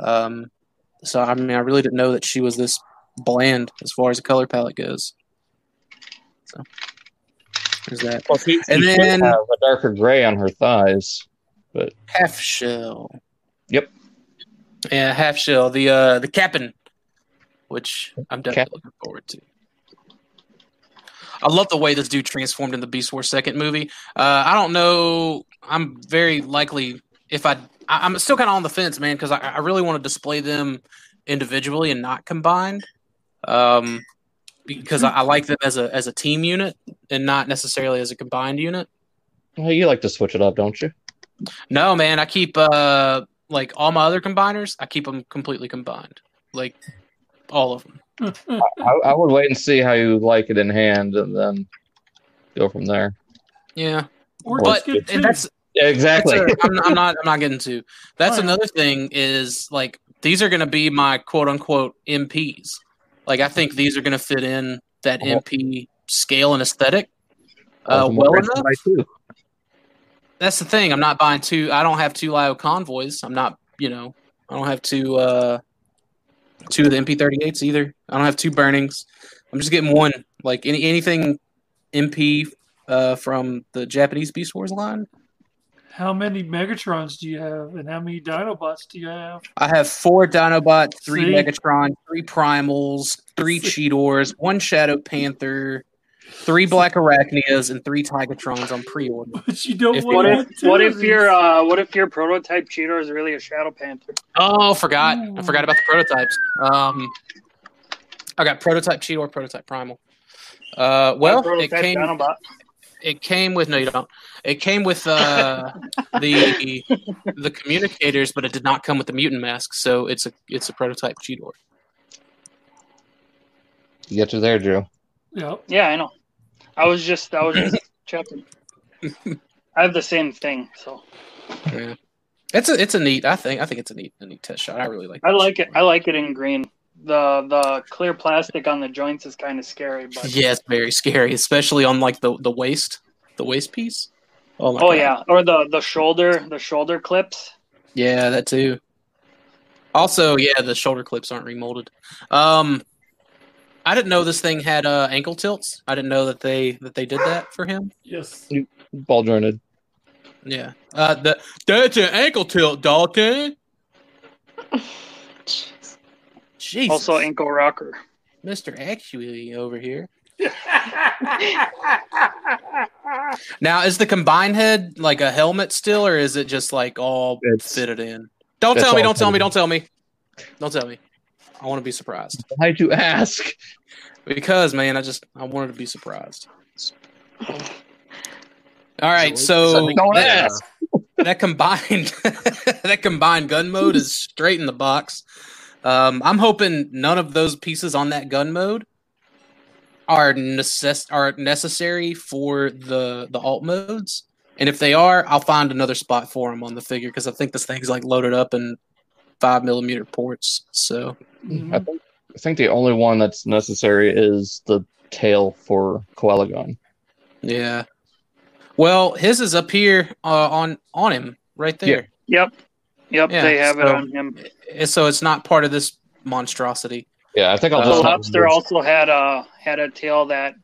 um, so I mean, I really didn't know that she was this bland as far as the color palette goes. So there's that. Well, she, And she then- a darker gray on her thighs. But half shell. Yep. Yeah, half shell. The uh the captain, which I'm definitely Cap- looking forward to. I love the way this dude transformed in the Beast Wars second movie. Uh, I don't know. I'm very likely if I, I I'm still kind of on the fence, man, because I, I really want to display them individually and not combined. Um, because I, I like them as a as a team unit and not necessarily as a combined unit. Well, you like to switch it up, don't you? No, man, I keep uh like all my other combiners, I keep them completely combined, like all of them. I, I would wait and see how you like it in hand, and then go from there. Yeah, Or But- just get two. and that's, Yeah, exactly. that's a, I'm, I'm not I'm not getting to. That's Alright. another thing is like these are going to be my quote unquote MPs. Like I think these are going to fit in that Uh-huh. MP scale and aesthetic uh, well enough. Too. That's the thing. I'm not buying two. I don't have two Lio convoys. I'm not. You know, I don't have two. uh Two of the MP38s either. I don't have two burnings. I'm just getting one. Like any anything MP uh from the Japanese Beast Wars line. How many Megatrons do you have, and how many Dinobots do you have? I have four Dinobots, three See? Megatron, three Primals, three Cheetors, one Shadow Panther, three Black Arachnias, and three Tigatrons on pre-order. *laughs* But you don't If- want What if what if your uh what if your prototype Cheetor is really a Shadow Panther? Oh, forgot. I forgot about the prototypes. Um, I got prototype Cheetor, prototype Primal. Uh, well, it came. Dinobot. It came with no, you don't. It came with uh, *laughs* the the communicators, but it did not come with the mutant mask. So it's a it's a prototype Cheetor. You get you there, Joe. Yep. Yeah, I know. I was just I was just *coughs* checking. I have the same thing, so Yeah. It's a it's a neat. I think I think it's a neat a neat test shot. I really like. I like shit. it. I like it in green. The the clear plastic on the joints is kind of scary, but Yeah, it's very scary, especially on like the the waist, the waist piece. Oh my oh God. yeah, or the the shoulder the shoulder clips. yeah, that too. Also, yeah, the shoulder clips aren't remolded. Um, I didn't know this thing had uh, ankle tilts. I didn't know that they that they did that for him. Yes. Ball jointed. Yeah. Uh, the that's an ankle tilt, Dalton. Jeez. *laughs* Jesus. Also, ankle rocker. Mr. Actually over here. *laughs* Now, is the combined head like a helmet still, or is it just like all It's- fitted in? Don't tell me! Don't tell me! Don't tell me! Don't tell me! I want to be surprised Why'd you ask? because, man, I just I wanted to be surprised. All right, so Don't that, *laughs* that combined *laughs* that combined gun mode is straight in the box. Um, I'm hoping none of those pieces on that gun mode are necess- are necessary for the the alt modes. And if they are, I'll find another spot for them on the figure because I think this thing's like loaded up in five millimeter ports. So I think, I think the only one that's necessary is the tail for Coelagon. yeah. Well, his is up here uh, on on him right there. Yep. Yep, Yeah, they have it so- on him. So it's not part of this monstrosity. Yeah, I think I'll Uh, just. lobster also had a had a tail that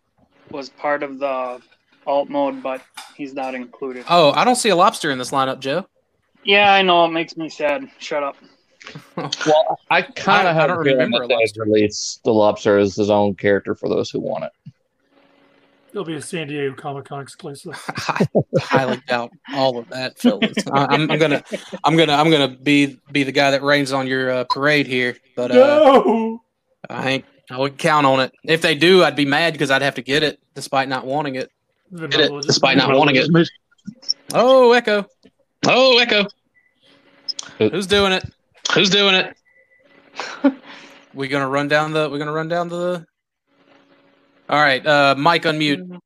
was part of the alt mode, but he's not included. Oh, I don't see a lobster in this lineup, Joe. Yeah, I know it makes me sad. Shut up. *laughs* Well, I I kind don't- of I have don't a feeling remember that a they lobster. release the lobster as his own character for those who want it. It'll be a San Diego Comic Con exclusive. *laughs* I highly doubt all of that, fellas. *laughs* I, I'm, I'm gonna, I'm gonna, I'm gonna be be the guy that rains on your uh, parade here, but uh, No. I ain't. I would count on it. If they do, I'd be mad because I'd have to get it despite not wanting it. Get it, despite not wanting it. Oh, Echo. Oh, Echo. Who's doing it? Who's doing it? *laughs* we gonna run down the. We're gonna run down the. All right, uh, Mike, unmute.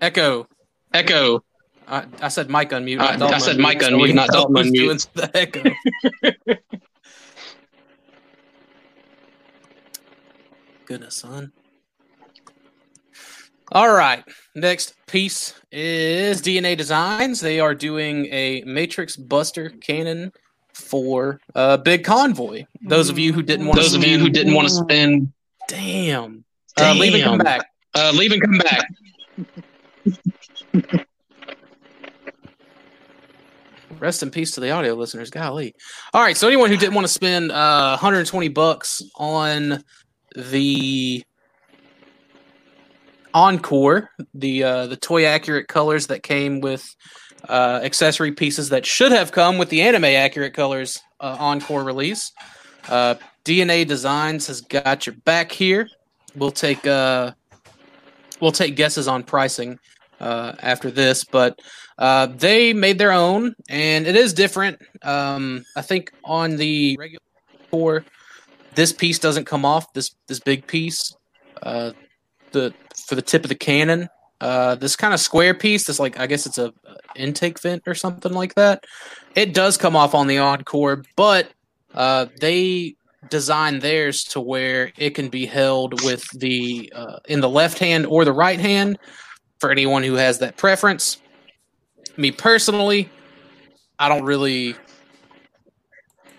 Echo. Echo. I, I said Mike unmute. I- I said Mike unmute, can not Dalton unmute. doing the echo. *laughs* Goodness, son. All right. Next piece is DNA Designs. They are doing a Matrix Buster cannon for uh, Big Convoy. Those of you who didn't want Those of you who didn't want to spend, damn, Uh, leave and come back. uh, leave and come back. *laughs* Rest in peace to the audio listeners. Golly. All right. So anyone who didn't want to spend uh, 120 bucks on the Encore, the uh, the toy accurate colors that came with uh, accessory pieces that should have come with the anime accurate colors uh, Encore release. Uh, DNA Designs has got your back here. We'll take uh, we'll take guesses on pricing uh, after this, but uh, they made their own, and it is different. Um, I think on the regular core, this piece doesn't come off. This this big piece, uh, the for the tip of the cannon. Uh, this kind of square piece, this like I guess it's a intake vent or something like that. It does come off on the Encore, but uh, they designed theirs to where it can be held with the uh, in the left hand or the right hand for anyone who has that preference me personally, I don't really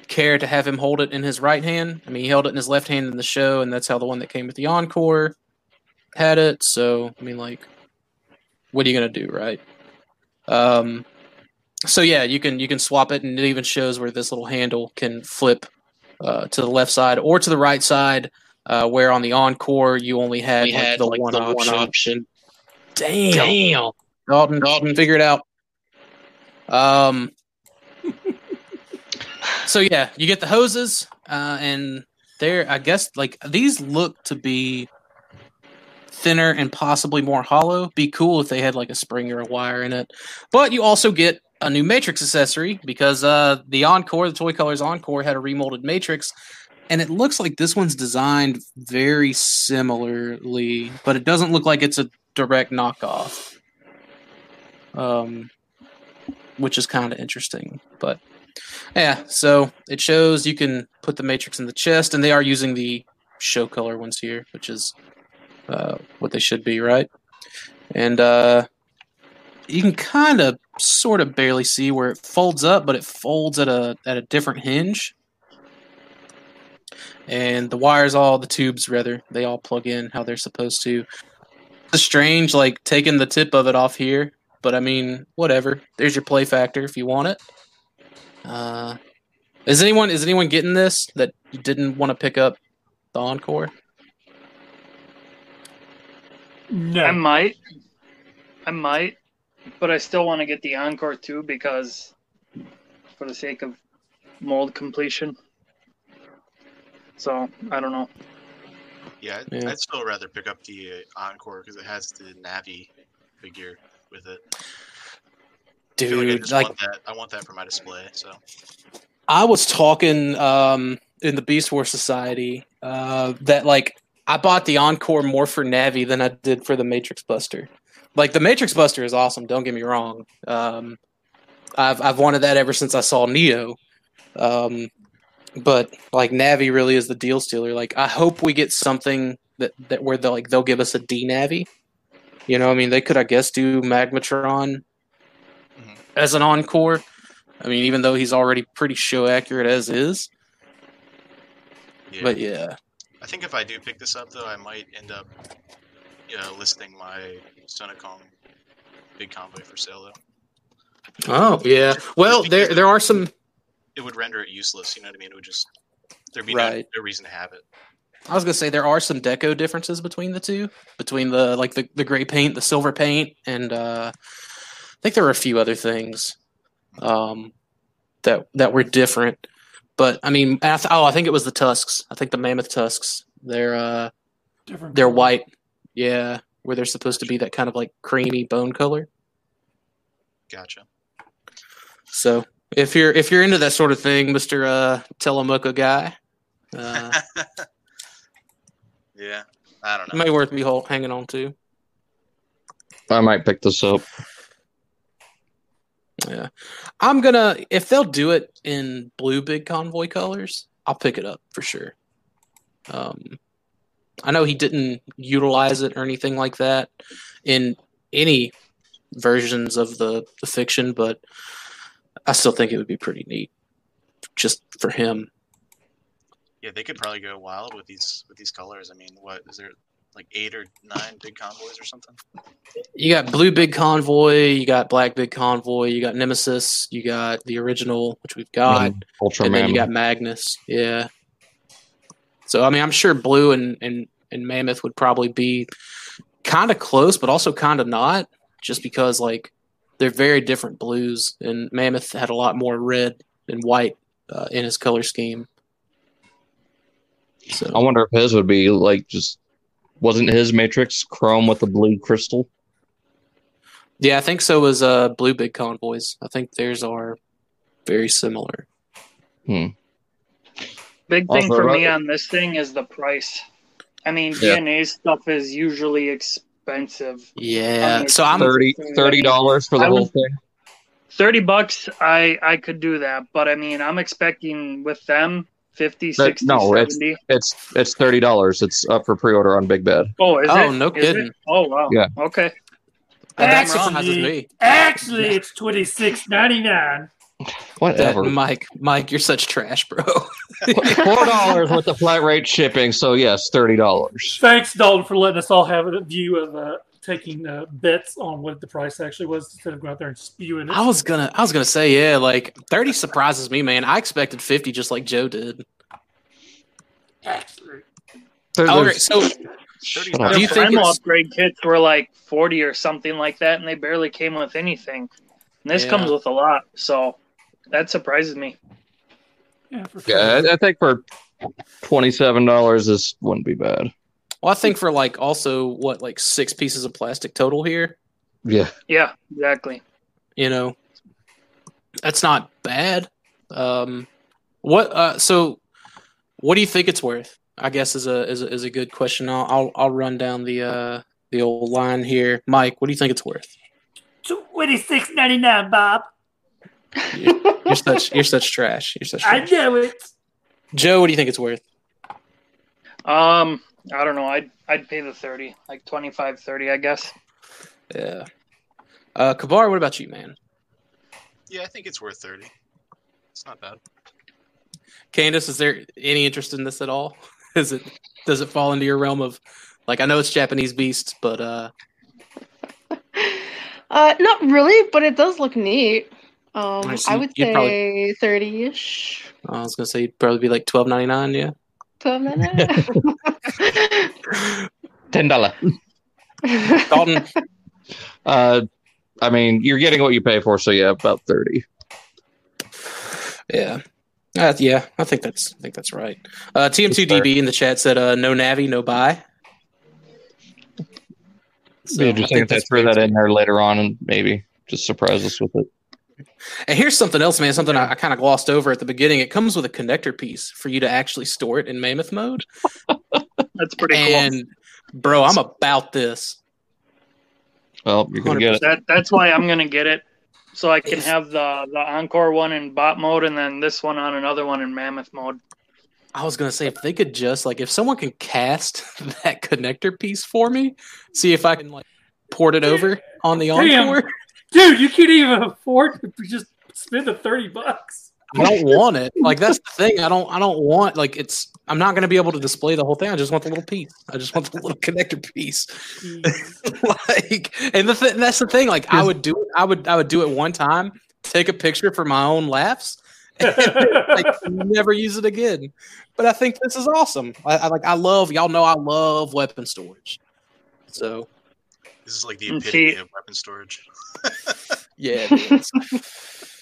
care to have him hold it in his right hand. I mean, he held it in his left hand in the show, and that's how the one that came with the encore had it. So, I mean, like, what are you gonna do, right? Um, so yeah, you can you can swap it, and it even shows where this little handle can flip uh, to the left side or to the right side. Uh, where on the encore you only had, like, had the, like, one, the option. one option. Damn. Damn. Dalton, Dalton, figure it out. Um. *laughs* so yeah, you get the hoses, uh, and they're I guess like these look to be thinner and possibly more hollow. Be cool if they had like a spring or a wire in it, but you also get a new matrix accessory because uh the encore, the Toy Colors Encore, had a remolded matrix. And it looks like this one's designed very similarly, but it doesn't look like it's a direct knockoff um, which is kind of interesting. But yeah, so it shows you can put the matrix in the chest, and they are using the show color ones here, which is uh, what they should be, right? And uh, you can kind of, sort of, barely see where it folds up, but it folds at a at a different hinge. and the wires all the tubes rather they all plug in how they're supposed to. It's strange, like taking the tip of it off here, but I mean, whatever. There's your play factor if you want it. Uh, is anyone is anyone getting this that didn't want to pick up the encore? No. I might. I might, but I still want to get the Encore too because, for the sake of mold completion. So I don't know. Yeah, I'd, Yeah. I'd still rather pick up the uh, Encore because it has the Navi figure with it. I like I Dude, just like want that. I want that for my display. So I was talking um, in the Beast Wars Society uh, that like I bought the Encore more for Navi than I did for the Matrix Buster. Like the Matrix Buster is awesome. Don't get me wrong. Um, I've I've wanted that ever since I saw Neo. Um, but like Navi really is the deal stealer. Like I hope we get something that that where they like they'll give us a D Navi. You know, I mean, they could I guess do Magmatron Mhm. as an encore. I mean, even though he's already pretty show accurate as is. yeah. But yeah, I think if I do pick this up though, I might end up uh, listing my Sonokong big convoy for sale though. Oh yeah. Well, there there are some. It would render it useless. You know what I mean? It would just there'd be no, Right. no reason to have it. I was gonna say there are some deco differences between the two, between the like the, the gray paint, the silver paint, and uh, I think there were a few other things um, that that were different. But I mean, I th- oh, I think it was the tusks. I think the mammoth tusks. They're uh, Different they're color. white. Yeah, where they're supposed to be that kind of like creamy bone color. Gotcha. So if you're if you're into that sort of thing, Mister uh, Telemocha guy, uh, *laughs* yeah. I don't know. it know. may worth me hol- hanging on to. I might pick this up. Yeah, I'm gonna if they'll do it in blue big convoy colors, I'll pick it up for sure. Um, I know he didn't utilize it or anything like that in any versions of the, the fiction, but I still think it would be pretty neat just for him. Yeah, they could probably go wild with these with these colors. I mean, what is there like eight or nine big convoys or something? You got blue big convoy, you got black big convoy, you got Nemesis, you got the original, which we've got. And Ultra and then you got Magnus. Yeah. So I mean, I'm sure Blue and and and Mammoth would probably be kind of close, but also kind of not, just because like they're very different blues, and Mammoth had a lot more red and white uh, in his color scheme. I wonder if his would be like just wasn't his Matrix chrome with the blue crystal? yeah, I think so. Was uh Blue Big Convoys? I think theirs are very similar. Hmm. Big thing Also, for me on this thing is the price. I mean, Yeah. DNA stuff is usually expensive. Yeah. Um, So I'm 30 dollars for the I whole would- thing. Thirty bucks, I I could do that, but I mean, I'm expecting with them 50, 60, no, it's- 70. It's it's thirty dollars. It's up for pre-order on Big Bad. Oh, is it? Oh, it? no Is kidding. it? Oh, wow. Yeah. Okay. that That's wrong. surprises me. Actually, it's twenty six ninety nine. That, Whatever. Mike, Mike, you're such trash, bro. *laughs* Four dollars with the flat rate shipping. So yes, thirty dollars. Thanks, Dalton, for letting us all have a view of uh, taking uh, bets on what the price actually was instead of going out there and spewing it. I was gonna, I was gonna say, yeah, like thirty surprises me, man. I expected fifty, just like Joe did. actually. All right, so Do up. Do The you think upgrade kits were like 40 or something like that, and they barely came with anything. And this Yeah. comes with a lot, so that surprises me. Yeah, for sure. Yeah, I, I think for twenty-seven dollars, this wouldn't be bad. Well, I think for like also what like six pieces of plastic total here, Yeah, Yeah, exactly. you know, that's not bad. Um, what? Uh, so what do you think it's worth? I guess is a is a, is a good question. I'll, I'll I'll run down the uh the old line here, Mike. What do you think it's worth? Twenty six ninety nine, Bob. You're such you're such trash. You're such I trash. know it. Joe, what do you think it's worth? Um, I don't know. I'd I'd pay the 30, like 25, 30, I guess. Yeah. Uh, Kabar, what about you, man? Yeah, I think it's worth thirty. It's not bad. Candace, is there any interest in this at all? *laughs* Is it does it fall into your realm of like I know it's Japanese beasts, but uh *laughs* Uh, not really, but it does look neat. Um, I. I would say thirty-ish. I was gonna say it'd probably be like twelve ninety nine, yeah. Twelve minutes. *laughs* Ten dollar. *laughs* Dalton, Uh, I mean, you're getting what you pay for, so yeah, about thirty. yeah. Uh, yeah, I think that's I think that's right. Uh, TM2DB in the chat said uh, no Navi, no buy. So Be interesting if they throw that in there later on and maybe just surprise us with it. And here's something else, man. Something I, I kind of glossed over at the beginning. It comes with a connector piece for you to actually store it in Mammoth mode. *laughs* That's pretty cool. and bro, I'm about this. Well, you're gonna get it. That that's why I'm gonna get it, so I can have the the encore one in bot mode, and then this one on another one in mammoth mode. I was gonna say if they could just like if someone can cast *laughs* that connector piece for me, see if I can like port it over on the Damn. encore. Dude, you can't even afford to just spend the thirty bucks. I don't want it. Like that's the thing. I don't. I don't want like it's. I'm not gonna be able to display the whole thing. I just want the little piece. I just want the little *laughs* connector piece. *laughs* like, and the th- that's the thing. Like I would do it. I would. I would do it one time. Take a picture for my own laughs. and, like never use it again. But I think this is awesome. I, I like. I love. Y'all know I love weapon storage. So This is like the epitome see- of weapon storage. *laughs* yeah. it *laughs* is.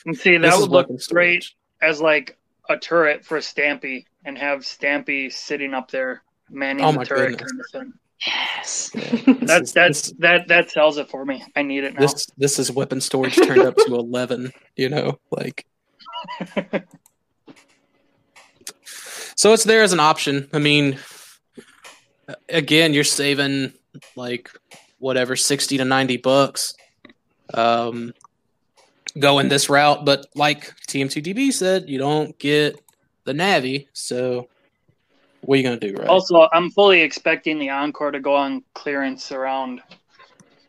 And see, This that is would look weapon great as like a turret for Stampy, and have Stampy sitting up there manning Oh the turret goodness. kind of thing. yes. *laughs* This That's is- that's this- that that sells it for me. I need it now. this this is weapon storage turned up to 11 you know like so it's there as an option i mean again you're saving like whatever 60 to 90 bucks um going this route but like tm2db said you don't get the navi so what are you gonna do right Also, I'm fully expecting the Encore to go on clearance around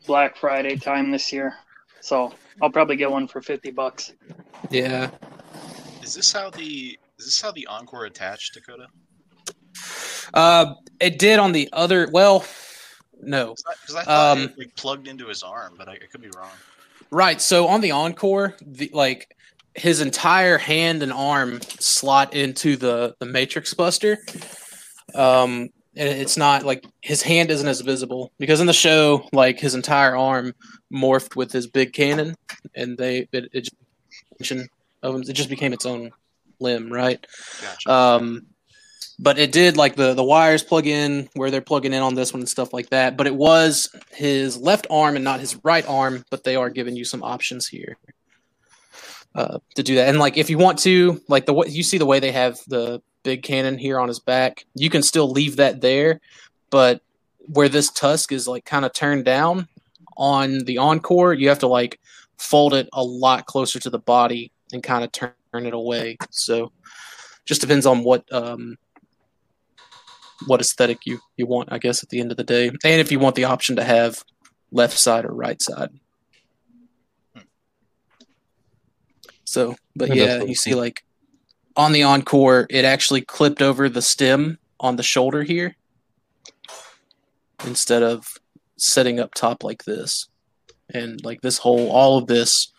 Black Friday time this year. So I'll probably get one for fifty bucks. yeah Is this how the is this how the encore attached Dakota? uh it did on the other well no Because I, thought Um, it like plugged into his arm, but I, I could be wrong. Right. So on the encore, the like his entire hand and arm slot into the the matrix buster. Um and it's not like his hand isn't as visible because in the show like his entire arm morphed with his big cannon and they it, it just, of him- it just became its own limb, right? Gotcha. Um, but it did like the the wires plug in where they're plugging in on this one and stuff like that. But it was his left arm and not his right arm. But they are giving you some options here uh, to do that. And like if you want to, like the you see the way they have the big cannon here on his back, you can still leave that there. But where this tusk is like kind of turned down on the encore, you have to like fold it a lot closer to the body and kind of turn it away. So just depends on what um what aesthetic you you want i guess at the end of the day. And if you want the option to have left side or right side. So but yeah you see like on the encore it actually clipped over the stem on the shoulder here. Instead of setting up top like this. And like this whole all of this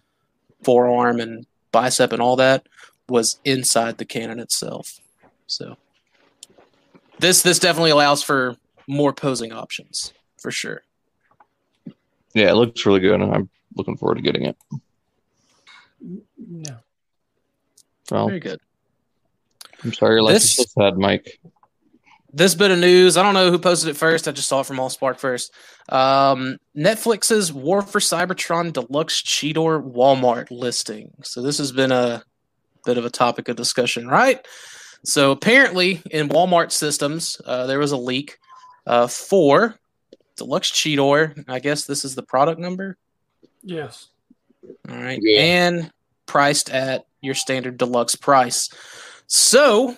forearm and bicep and all that was inside the cannon itself. So this this definitely allows for more posing options for sure. Yeah, it looks really good, and I'm looking forward to getting it. No. Well, Very good. I'm sorry, like This- you said, Mike. This bit of news, I don't know who posted it first. I just saw it from AllSpark first. Um, Netflix's War for Cybertron Deluxe Cheetor Walmart listing. So this has been a bit of a topic of discussion, right? So apparently, in Walmart systems, uh, there was a leak uh, for Deluxe Cheetor. I guess this is the product number. Yes. All right. Yeah. And priced at your standard deluxe price. So,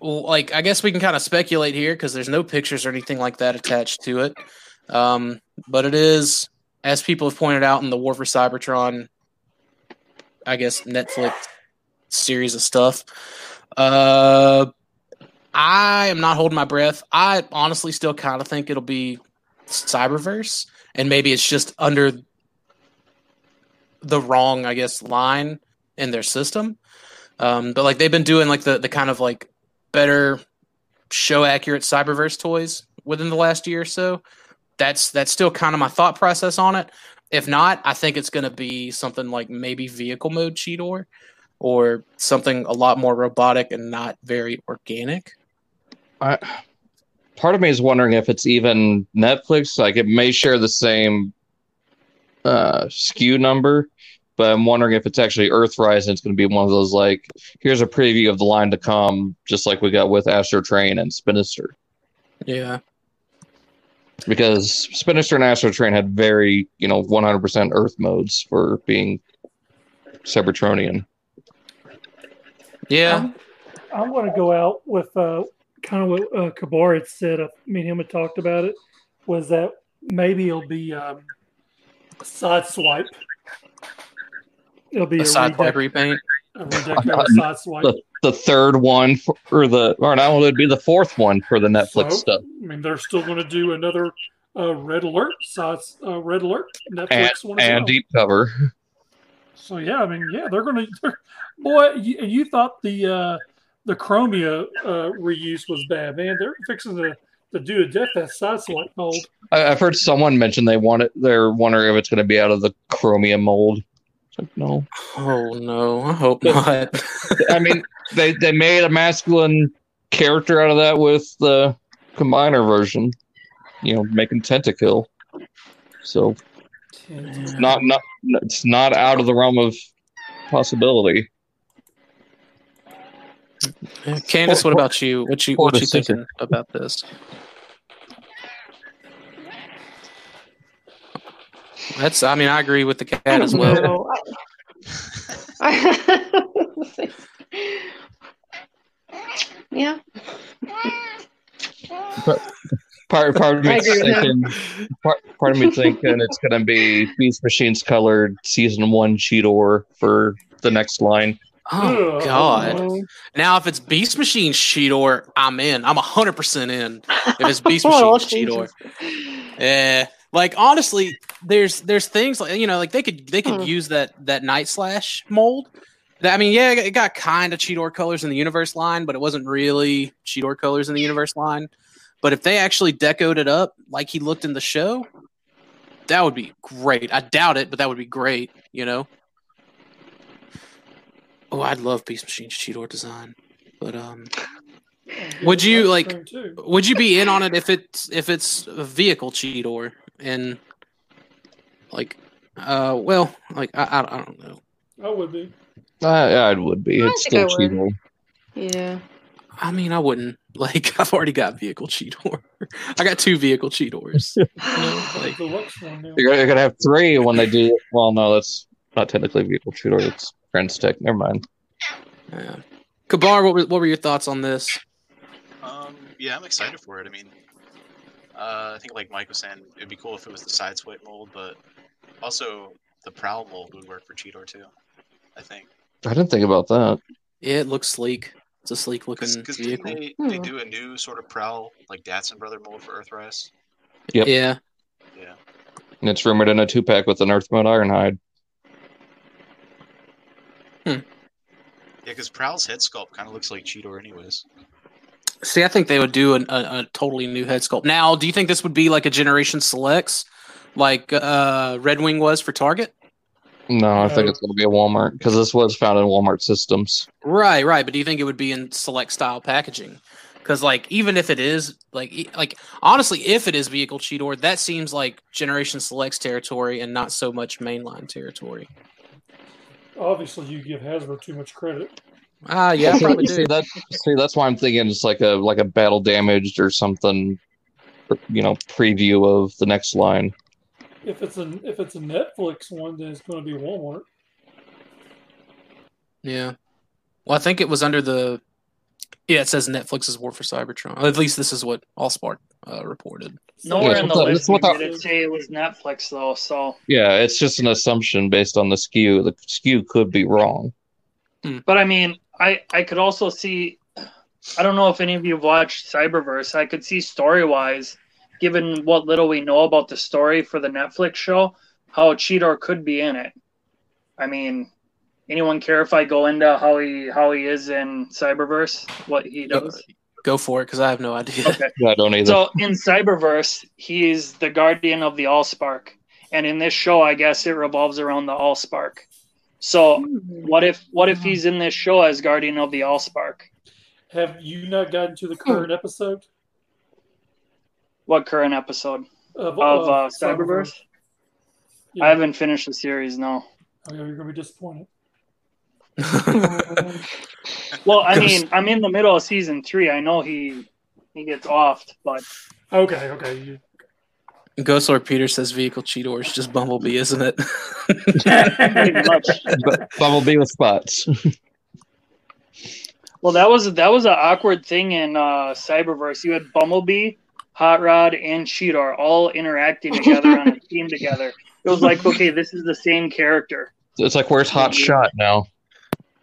like, I guess we can kind of speculate here because there's no pictures or anything like that attached to it. Um, but it is, as people have pointed out in the War for Cybertron, I guess Netflix series of stuff. Uh, I am not holding my breath. I honestly still kind of think it'll be Cyberverse, and maybe it's just under the wrong, I guess, line in their system. Um, but like they've been doing like the the kind of like better show accurate Cyberverse toys within the last year or so. That's that's still kind of my thought process on it. If not, I think it's going to be something like maybe vehicle mode Cheetor or something a lot more robotic and not very organic. I, part of me is wondering if it's even Netflix. Like it may share the same uh, SKU number, but I'm wondering if it's actually Earthrise and it's going to be one of those like, here's a preview of the line to come, just like we got with Astro Train and Spinister. Yeah. Because Spinister and Astro Train had very, you know, 100% Earth modes for being Cybertronian. Yeah. I'm, I'm going to go out with uh, kind of what uh, Kabar had said. Uh, me and him had talked about it. Was that maybe it'll be um, Sideswipe. It'll be A a, side redeck- pipe repaint. a redecorated *laughs* side swipe. The, the third one for, or the, or now it'd be the fourth one for the Netflix So, stuff. I mean, they're still going to do another uh, red alert side uh, red alert And, Netflix one as and well. deep cover. So yeah, I mean, yeah, they're going *laughs* to. Boy, you, you thought the uh, the Chromia uh, reuse was bad, man. They're fixing to, to do a death that Sideswipe mold. I, I've heard someone mention they want it. They're wondering if it's going to be out of the Chromia mold. It's like, no. Oh no, I hope not. *laughs* I mean, they they made a masculine character out of that with the combiner version. You know, making Tentakill. So not not it's not out of the realm of possibility. Yeah, Candace, what about you? What you what you decision. thinking about this? That's I mean I agree with the cat as well. know. I- *laughs* yeah. Part part of *laughs* I me thinking part, part of me thinking it's going to be Beast Machines colored season one Cheetor for the next line. Oh God! Um, Now if it's Beast Machine Cheetor, I'm in. I'm hundred percent in. If it's *laughs* Beast well, Machine all Cheetor, yeah. Like honestly, there's there's things like you know like they could they could Hmm. use that that Night Slash mold. I mean, yeah, it got kind of Cheetor colors in the universe line, but it wasn't really Cheetor colors in the universe line. But if they actually decoed it up like he looked in the show, that would be great. I doubt it, but that would be great. You know. Oh, I'd love Beast Machine's Cheetor design, but um, Would you, like- would you be in on it if it's if it's a vehicle Cheetor and like, uh, well, like I I, I don't know. I would be. I, I would be. I It's still would. Cheetor. Yeah. I mean, I wouldn't *laughs* like. I've already got vehicle Cheetor. I got two vehicle Cheetors. You *laughs* know, like, Deluxe one now. You're gonna, you're gonna have three when they do. Well, no, that's not technically vehicle Cheetor. It's Trans Tech. Never mind. yeah. Kabar, what were, what were your thoughts on this? Um, yeah, I'm excited for it. I mean, uh, I think like Mike was saying, it'd be cool if it was the Sideswipe mold, but also the prowl mold would work for Cheetor too. I think I didn't think about that. Yeah, it looks sleek. It's a sleek looking because vehicle. they they Hmm. do a new sort of prowl like Datsun brother mold for Earthrise. Yep. Yeah. Yeah, And it's rumored in a two pack with an Earth mode Ironhide. Hmm. yeah, because Prowl's head sculpt kind of looks like Cheetor, anyways. See, I think they would do an, a, a totally new head sculpt. Now, do you think this would be like a Generation Selects, like uh, Red Wing was for Target? No, I think it's gonna be a Walmart because this was found in Walmart systems. Right, right. But do you think it would be in select style packaging? Because like even if it is like like honestly, if it is vehicle Cheetor, that seems like Generation Selects territory and not so much mainline territory. Obviously, you give Hasbro too much credit. Ah, yeah, I see, *laughs* probably see do. that. See, that's why I'm thinking it's like a like a battle damaged or something. You know, preview of the next line. If it's a if it's a Netflix one, then it's going to be Walmart. Yeah. Well, I think it was under the. Yeah, it says Netflix's War for Cybertron. At least this is what Allspark uh, reported. Nowhere Yeah, in the that's what- list that's what did I- it say it was Netflix though. So Yeah, it's just an assumption based on the SKU. The SKU could be wrong. But I mean, I I could also see. I don't know if any of you have watched Cyberverse. I could see story wise, given what little we know about the story for the Netflix show, how Cheetor could be in it. I mean, anyone care if I go into how he how he is in Cyberverse, what he does? Go for it, because I have no idea. Okay. *laughs* Yeah, I don't either. So in Cyberverse, he's the guardian of the Allspark, and in this show, I guess it revolves around the Allspark. So hmm. what if what if hmm. he's in this show as guardian of the Allspark? Have you not gotten to the current hmm. episode What current episode of, of uh, Cyberverse? Yeah. I haven't finished the series. No. Oh, yeah, you're gonna be disappointed. *laughs* Well, I mean, I'm in the middle of season three. I know he he gets offed, but Okay, okay. You... Ghost Lord Peter says vehicle Cheetor is just Bumblebee, isn't it? *laughs* pretty much. But Bumblebee with spots. Well, that was that was an awkward thing in uh, Cyberverse. You had Bumblebee, Hot Rod, and Cheetor all interacting together on a *laughs* team together. It was like, okay, this is the same character. It's like where's Hot Shot now?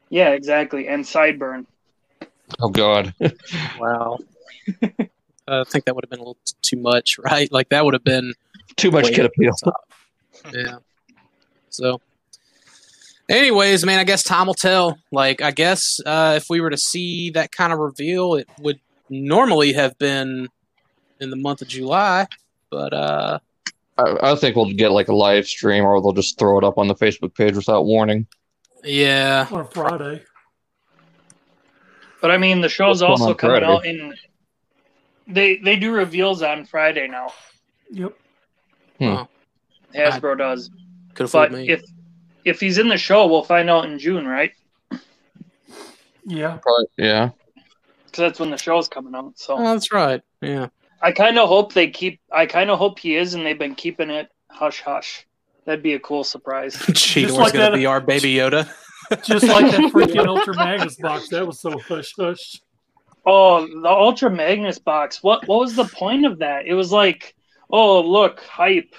Yeah, exactly. And Sideburn. Oh God. *laughs* wow. *laughs* I think that would have been a little t- too much, right? Like that would have been Too much kid appeal. yeah. So, anyways, man, I guess time will tell. Like, I guess uh, if we were to see that kind of reveal, it would normally have been in the month of July, but uh, I, I think we'll get like a live stream or they'll just throw it up on the Facebook page without warning. yeah, on Friday. But I mean, the show's What's also coming Friday? out in. They they do reveals on Friday now. Yep. Hasbro does. could have But me. if if he's in the show, we'll find out in June, right? Yeah. Probably, yeah. Because that's when the show's coming out. So oh, that's right. Yeah. I kind of hope they keep. I kind of hope he is, and they've been keeping it hush hush. That'd be a cool surprise. *laughs* Cheetor's like gonna that- be our baby Yoda. *laughs* Just like that *laughs* freaking Ultra Magnus box. That was so hush hush. Oh, the Ultra Magnus box. What what was the point of that? It was like, oh look, hype.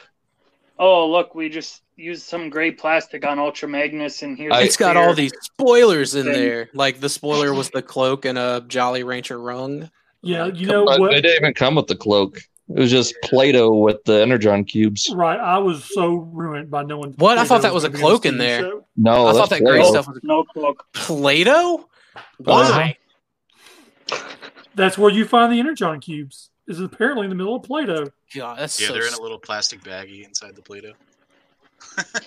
Oh look, we just used some gray plastic on Ultra Magnus, and here It's got clear- all these spoilers in Then- there. Like the spoiler was the cloak and a Jolly Rancher rung. Yeah, you know But what? they didn't even come with the cloak. It was just Play-Doh with the Energon cubes. Right, I was so ruined by knowing. What? I thought that Play-Doh was a gonna be on cloak in there. show. No, I thought that gray Play-Doh. stuff was no cloak. Play-Doh. Uh-huh. Why? That's where you find the Energon cubes. Is apparently in the middle of Play-Doh. God, that's Yeah, so. they're in a little plastic baggie inside the Play-Doh.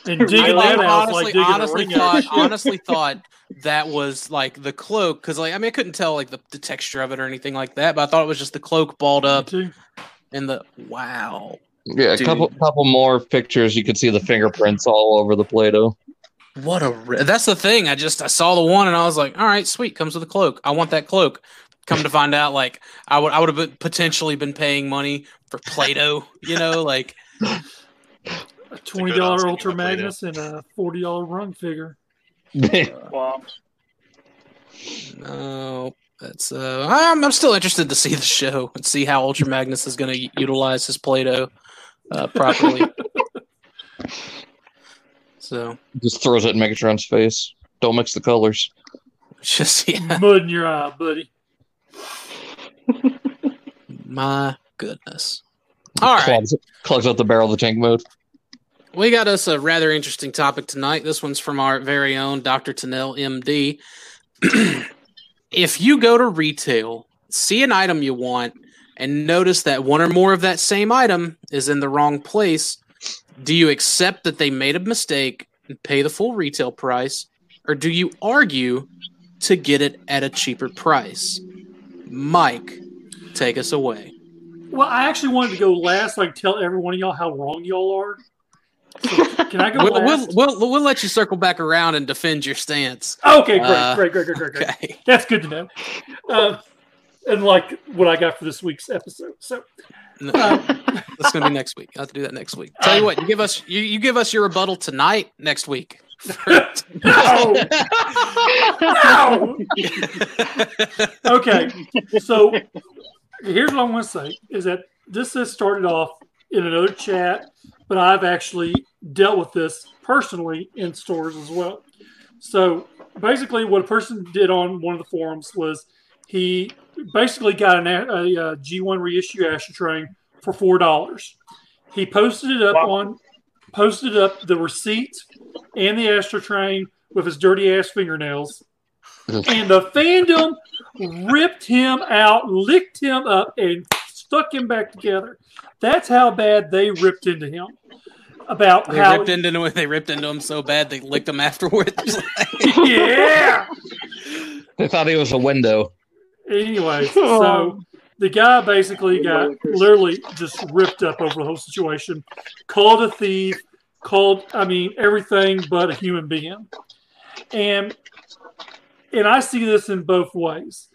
And I digging like, that out honestly, like digging honestly a ring thought, out. honestly thought that was like the cloak because, like, I mean, I couldn't tell like the, the texture of it or anything like that, but I thought it was just the cloak balled up too. and the wow. Yeah, a Dude. couple couple more pictures. You could see the fingerprints all over the Play-Doh. What a ri- that's the thing. I just I saw the one and I was like, all right, sweet, comes with a cloak. I want that cloak. Come to find out, like I would I would have potentially been paying money for Play-Doh. You know, like A twenty good odds dollar on Ultra getting a Play-Doh. Magnus and a forty dollar run figure. *laughs* Wow. no. That's uh, I'm I'm still interested to see the show and see how Ultra Magnus is going to utilize his Play-Doh uh, properly. *laughs* so just throws it in Megatron's face. Don't mix the colors. *laughs* just yeah, Mud in your eye, buddy. my goodness. All right. Clogs, clogs out the barrel of the tank mode. We got us a rather interesting topic tonight. This one's from our very own Dr. Tennell, MD. if you go to retail, see an item you want, and notice that one or more of that same item is in the wrong place, do you accept that they made a mistake and pay the full retail price, or do you argue to get it at a cheaper price? Mike, take us away. Well, I actually wanted to go last, like tell every one of y'all how wrong y'all are. Can I go We'll, we'll, we'll, we'll let you circle back around and defend your stance. okay, great, Uh, great, great, great, great, great. Okay. That's good to know. Uh, and like what I got for this week's episode. So, No, uh, *laughs* that's gonna be next week. I'll have to do that next week. Tell you what, you give us you, you give us your rebuttal tonight, next week. no, *laughs* no. okay, so here's what I want to say is that this has started off in another chat, but I've actually dealt with this personally in stores as well. So basically what a person did on one of the forums was he basically got an, a, a G1 reissue Astrotrain for four dollars. He posted it up Wow. on posted up the receipt and the Astrotrain with his dirty ass fingernails, *laughs* and the fandom ripped him out, licked him up, and stuck him back together. That's how bad they ripped into him. About They how ripped into him. They ripped into him so bad they licked him afterwards. *laughs* yeah. They thought he was a window. Anyway, *laughs* oh. so the guy basically got literally just ripped up over the whole situation, called a thief, called I mean everything but a human being, and and I see this in both ways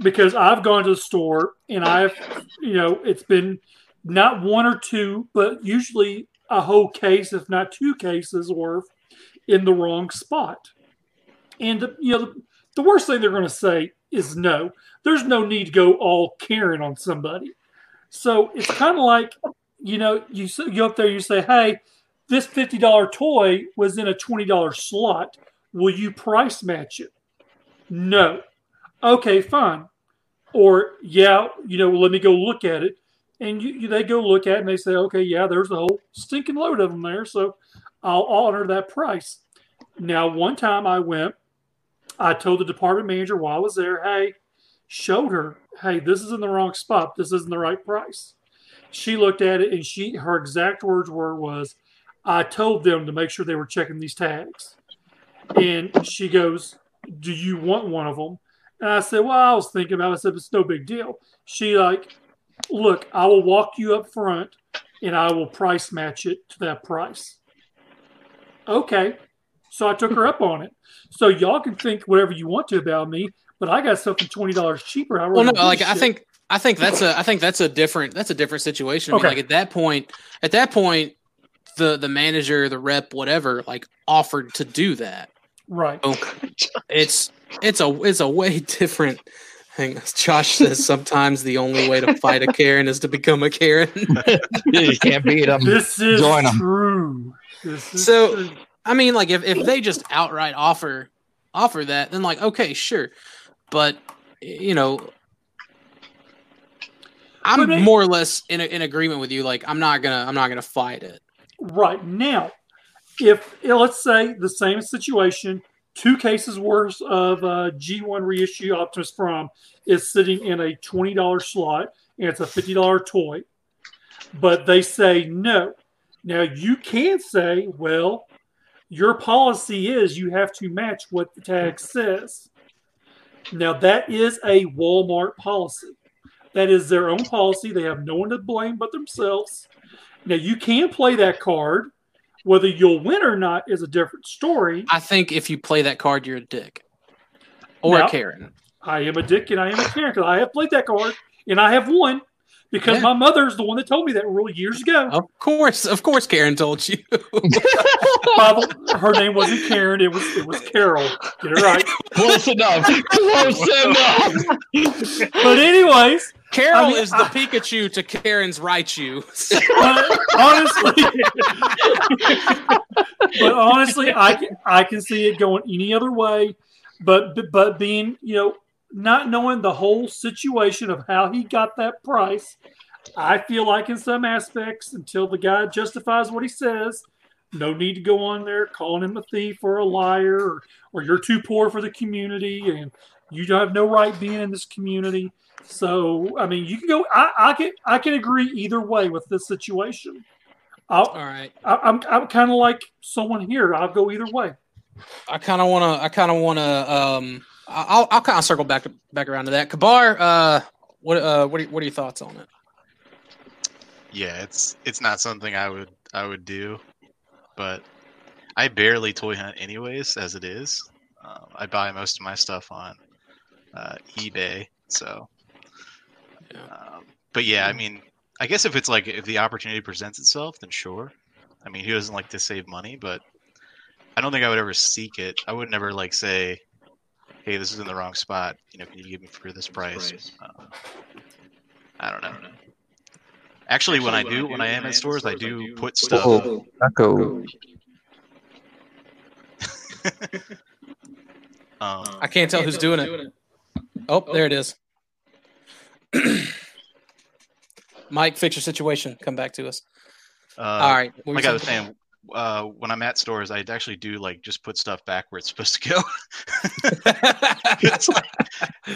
because I've gone to the store and I've you know it's been not one or two, but usually a whole case, if not two cases worth, in the wrong spot, and the, you know the, the worst thing they're going to say is no. There's no need to go all Karen on somebody. So it's kind of like, you know, you go up there, you say, hey, this fifty dollar toy was in a twenty dollar slot. Will you price match it? No. Okay, fine. Or yeah, you know, let me go look at it. And you, you they go look at it and they say, okay, yeah, there's a whole stinking load of them there, so I'll honor that price. Now, one time I went I told the department manager while I was there, hey, showed her, hey, this is in the wrong spot. This isn't the right price. She looked at it and she her exact words were was, I told them to make sure they were checking these tags. And she goes, Do you want one of them? And I said, Well, I was thinking about it. I said, It's no big deal. She like, look, I will walk you up front and I will price match it to that price. Okay. So I took her up on it. So y'all can think whatever you want to about me, but I got something twenty dollars cheaper. I well, no, like I shit. think I think that's a I think that's a different that's a different situation. I mean, like at that point, at that point, the the manager, the rep, whatever, like offered to do that. right. So it's it's a it's a way *laughs* different thing. As Josh says sometimes the only way to fight a Karen is to become a Karen. You can't beat them. This is Join 'em. true. This is So- true. I mean, like if, if they just outright offer offer that, then like okay, sure, but you know, I'm But they- more or less in in agreement with you. Like I'm not gonna I'm not gonna fight it. Right now, if let's say the same situation, two cases worth of uh, G1 reissue Optimus Prime is sitting in a twenty dollar slot and it's a fifty dollar toy, but they say no. Now you can say, well, your policy is you have to match what the tag says. Now that is a Walmart policy. That is their own policy. They have no one to blame but themselves. Now you can play that card. Whether you'll win or not is a different story. I think if you play that card, you're a dick or Now- a Karen. I am a dick and I am a Karen 'cause I have played that card and I have won because Yeah. my mother's the one that told me that rule years ago. Of course, of course, Karen told you. *laughs* By the- her name wasn't Karen; it was it was Carol. Get it right. *laughs* Close enough. Close enough. But anyways, Carol I mean, is the I- Pikachu to Karen's Raichu. uh, *laughs* honestly, but honestly, I can, I can see it going any other way. But but being you know not knowing the whole situation of how he got that price, I feel like in some aspects, until the guy justifies what he says, no need to go on there calling him a thief or a liar or, or you're too poor for the community and you have no right being in this community. So I mean, you can go. I, I can I can agree either way with this situation. I'll, All right, I, I'm I'm kind of like someone here. I'll go either way. I kind of want to. I kind of want to. Um, I'll I'll kind of circle back back around to that. Kabar, uh, what uh, what are, what are your thoughts on it? Yeah, it's it's not something I would I would do, but I barely toy hunt anyways as it is. Um, I buy most of my stuff on uh, eBay, so. Yeah. Um, but yeah, I mean, I guess if it's like if the opportunity presents itself, then sure. I mean, who doesn't like to save money? But I don't think I would ever seek it. I would never like say, "Hey, this is in the wrong spot. You know, can you give me for this price?" Um, I don't know. Actually, when I do, when I am at stores, I do put stuff. Oh, Echo. *laughs* Um, I can't tell who's doing it. Oh, there it is. *clears throat* Mike, fix your situation. Come back to us. uh, All right. what were Like you I was saying? Uh, when I'm at stores, I actually do like just put stuff back where it's supposed to go. *laughs* Like-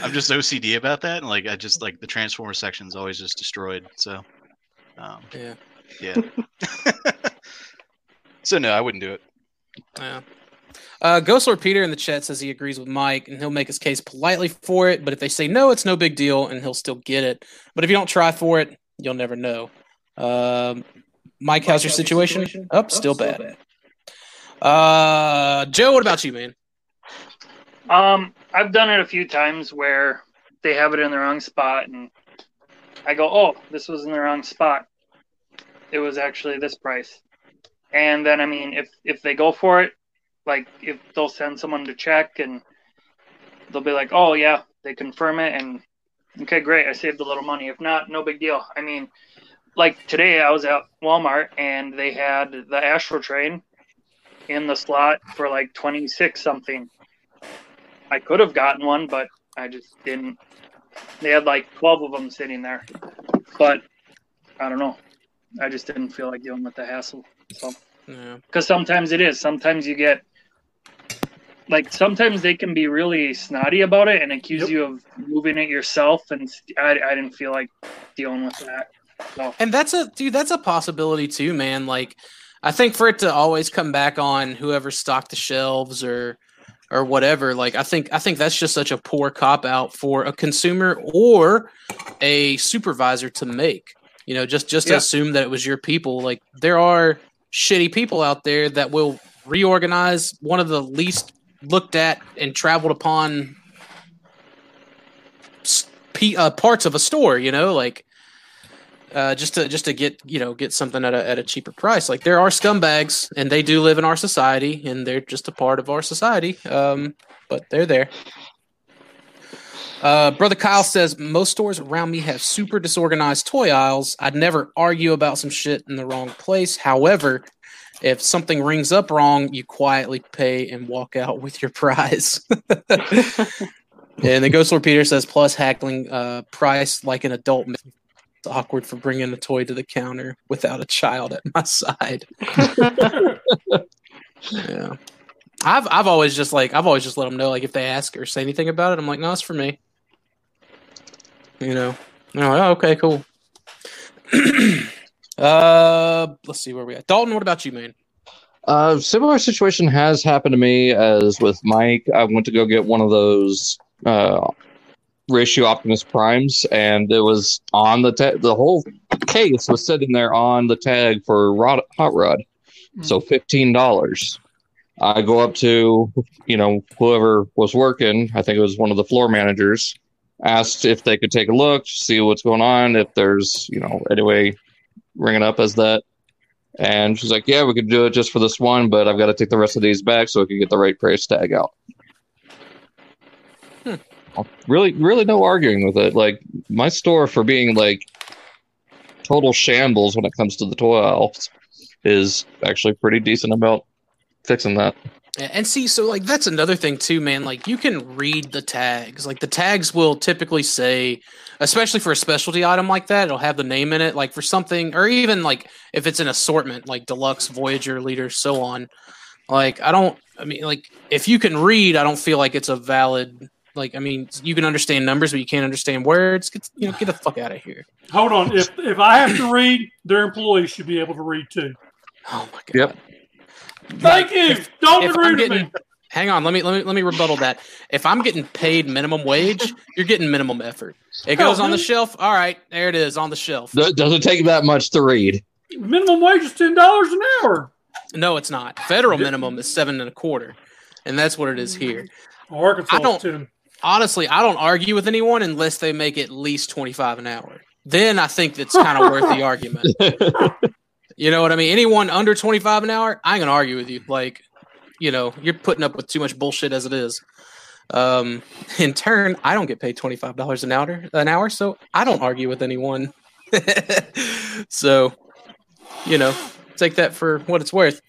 I'm just OCD about that, and like I just like the transformer section is always just destroyed. So, um, Yeah. yeah. *laughs* so no, I wouldn't do it. Yeah. Uh, Ghost Lord Peter in the chat says he agrees with Mike and he'll make his case politely for it. But if they say no, it's no big deal and he'll still get it. But if you don't try for it, you'll never know. Um, Mike, how's your situation? Up, still bad. Uh, Joe, what about you, man? Um, I've done it a few times where they have it in the wrong spot, and I go, "Oh, this was in the wrong spot. It was actually this price." And then, I mean, if if they go for it, like if they'll send someone to check, and they'll be like, "Oh yeah," they confirm it, and okay, great, I saved a little money. If not, no big deal. I mean, like today, I was at Walmart and they had the Astrotrain in the slot for like twenty six something. I could have gotten one, but I just didn't. They had like 12 of them sitting there. But I don't know. I just didn't feel like dealing with the hassle. So, Yeah. because sometimes it is. Sometimes you get, like, sometimes they can be really snotty about it and accuse Yep. you of moving it yourself. And I, I didn't feel like dealing with that. So, And that's a dude, that's a possibility too, man. Like I think for it to always come back on whoever stocked the shelves or or whatever, like I think I think that's just such a poor cop out for a consumer or a supervisor to make. You know, just just Yeah. assume that it was your people. Like there are shitty people out there that will reorganize one of the least looked at and traveled upon pe- uh, parts of a store, you know, like uh, just to just to get you know get something at a at a cheaper price. Like there are scumbags, and they do live in our society, and they're just a part of our society. Um, but they're there. Uh, Brother Kyle says most stores around me have super disorganized toy aisles. I'd never argue about some shit in the wrong place. However, if something rings up wrong, you quietly pay and walk out with your prize. *laughs* and the Ghost Lord Peter says plus haggling uh, price like an adult. It's awkward for bringing a toy to the counter without a child at my side. *laughs* yeah, I've I've always just like I've always just let them know like if they ask or say anything about it, I'm like, no, it's for me. You know, I'm like, oh, okay, cool. *clears throat* uh, let's see where we at. Dalton, what about you, man? Uh, similar situation has happened to me as with Mike. I went to go get one of those uh, ratio Optimus Primes, and it was on the ta- the whole case was sitting there on the tag for rod- hot rod, hmm. so fifteen dollars. I go up to you know whoever was working. I think it was one of the floor managers. Asked if they could take a look, see what's going on, if there's you know any way it up as that. And she's like, "Yeah, we could do it just for this one, but I've got to take the rest of these back so I can get the right price tag out." Really, really, no arguing with it. Like my store for being like total shambles when it comes to the toy aisles is actually pretty decent about fixing that. And see, so like that's another thing too, man. Like you can read the tags. Like the tags will typically say, especially for a specialty item like that, it'll have the name in it. Like for something, or even like if it's an assortment, like deluxe, Voyager, leader, so on. Like I don't. I mean, like if you can read, I don't feel like it's a valid. Like I mean, you can understand numbers, but you can't understand words. Get, you know, get the fuck out of here. Hold on. If if I have to read, their employees should be able to read too. Oh my god. Yep. Thank you. Don't if agree I'm getting, me. hang on, let me let me let me rebuttal that. If I'm getting paid minimum wage, you're getting minimum effort. It goes on the shelf. All right, there it is on the shelf. Th- doesn't take that much to read. Minimum wage is ten dollars an hour. No, it's not. Federal minimum is seven and a quarter, and that's what it is here. Arkansas I don't- ten. Honestly, I don't argue with anyone unless they make at least twenty five an hour. Then I think that's kind of worth the argument. *laughs* You know what I mean? Anyone under twenty five an hour, I ain't gonna argue with you. Like, you know, you're putting up with too much bullshit as it is. Um, in turn, I don't get paid twenty five dollars an hour an hour, so I don't argue with anyone. *laughs* so, you know, take that for what it's worth.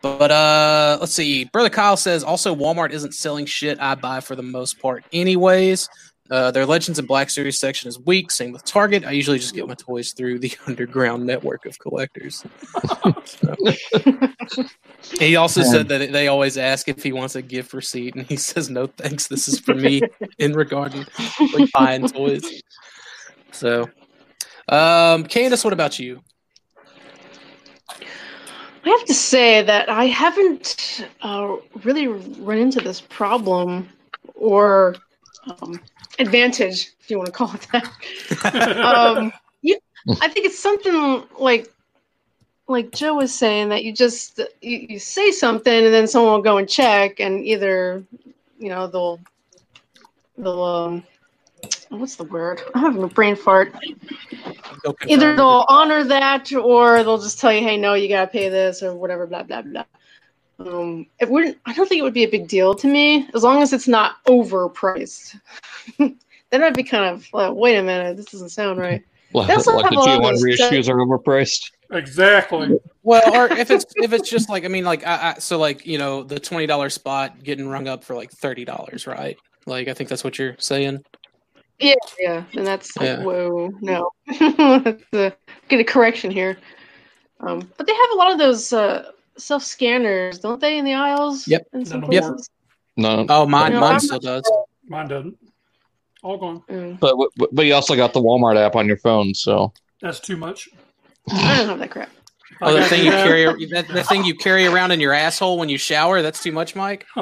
But uh, let's see. Brother Kyle says also Walmart isn't selling shit I buy for the most part, anyways. Uh, their Legends and Black Series section is weak. Same with Target. I usually just get my toys through the *laughs* underground network of collectors. *laughs* He also said that they always ask if he wants a gift receipt, and he *laughs* says no thanks. This is for me in regard to like, buying toys. So, um, Candace, what about you? I have to say that I haven't uh, really run into this problem or um, advantage, if you want to call it that. *laughs* um, you, I think it's something like like Joe was saying that you just you, you say something and then someone will go and check and either you know they'll they'll um, what's the word? I'm having a brain fart. Go confirm Either it. they'll honor that or they'll just tell you, hey, no, you gotta pay this or whatever, blah blah blah. Um, it wouldn't. I don't think it would be a big deal to me as long as it's not overpriced. *laughs* then I'd be kind of like, wait a minute, this doesn't sound right. Like, That's like the a lot of G1 those reissues are overpriced. Exactly. Well, or if it's if it's just like I mean, like I, I, so like you know the twenty dollar spot getting rung up for like thirty dollars, right? Like I think that's what you're saying. Yeah, yeah, and that's like, Yeah. whoa, no. *laughs* That's a- Get a correction here. Um, but they have a lot of those uh, self scanners, don't they, in the aisles? Yep. In some None of them places. No, Oh, mine No, mine I'm still not does. Mine doesn't. All gone. Mm, but but- but you also got the Walmart app on your phone, so That's too much. I don't have that crap. Oh, the thing you that. carry that the thing you carry around in your asshole when you shower. That's too much, Mike. *laughs*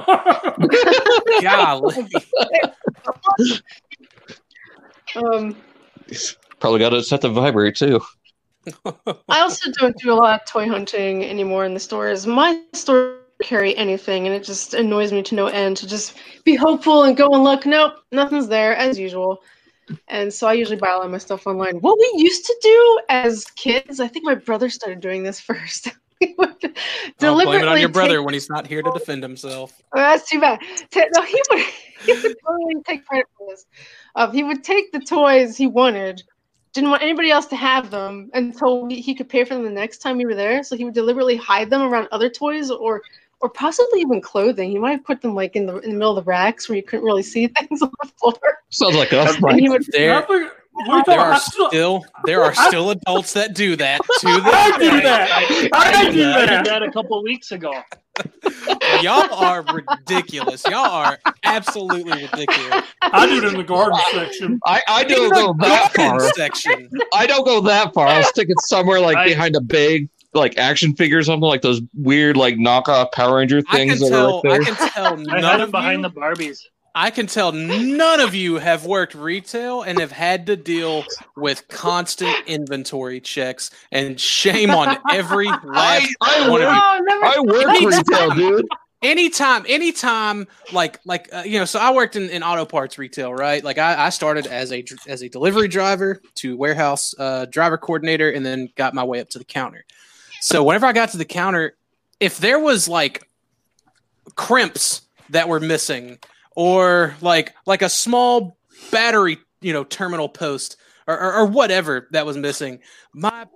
Golly. *laughs* Um, probably got it set to vibrate too. *laughs* I also don't do a lot of toy hunting anymore in the stores. My store carry anything, and it just annoys me to no end to just be hopeful and go and look. Nope, nothing's there as usual. And so I usually buy a lot of my stuff online. What we used to do as kids, I think my brother started doing this *laughs* first. we would Don't blame it on your brother when he's not here to defend himself. Oh, that's too bad. No, he would, *laughs* he would totally take credit for this. Uh, he would take the toys he wanted, didn't want anybody else to have them until he, he could pay for them the next time we were there. So he would deliberately hide them around other toys or or possibly even clothing. He might have put them like in the in the middle of the racks where you couldn't really see *laughs* things on the floor. Sounds like us, And Mike. he would There, I think- we there are I still- still there are still adults that do that *laughs* to I do that. I do that. I did that. that a couple weeks ago. *laughs* Y'all are ridiculous. Y'all are absolutely ridiculous. I do it in the garden section. I, I don't the go that garden far. section. I don't go that far. I'll stick it somewhere like I- behind a big like action figure or something like those weird like knockoff Power Ranger I things can that tell. are I right there. can tell I none had of it behind you, the Barbies. I can tell none of you have worked retail and have had to deal with constant inventory checks. And shame on every *laughs* I, last I one of work, you. I work retail, dude. anytime anytime like like uh, you know so i worked in, in auto parts retail right like I, I started as a as a delivery driver to warehouse uh, driver coordinator and then got my way up to the counter so whenever i got to the counter if there was like crimps that were missing or like like a small battery you know terminal post or, or, or whatever that was missing. My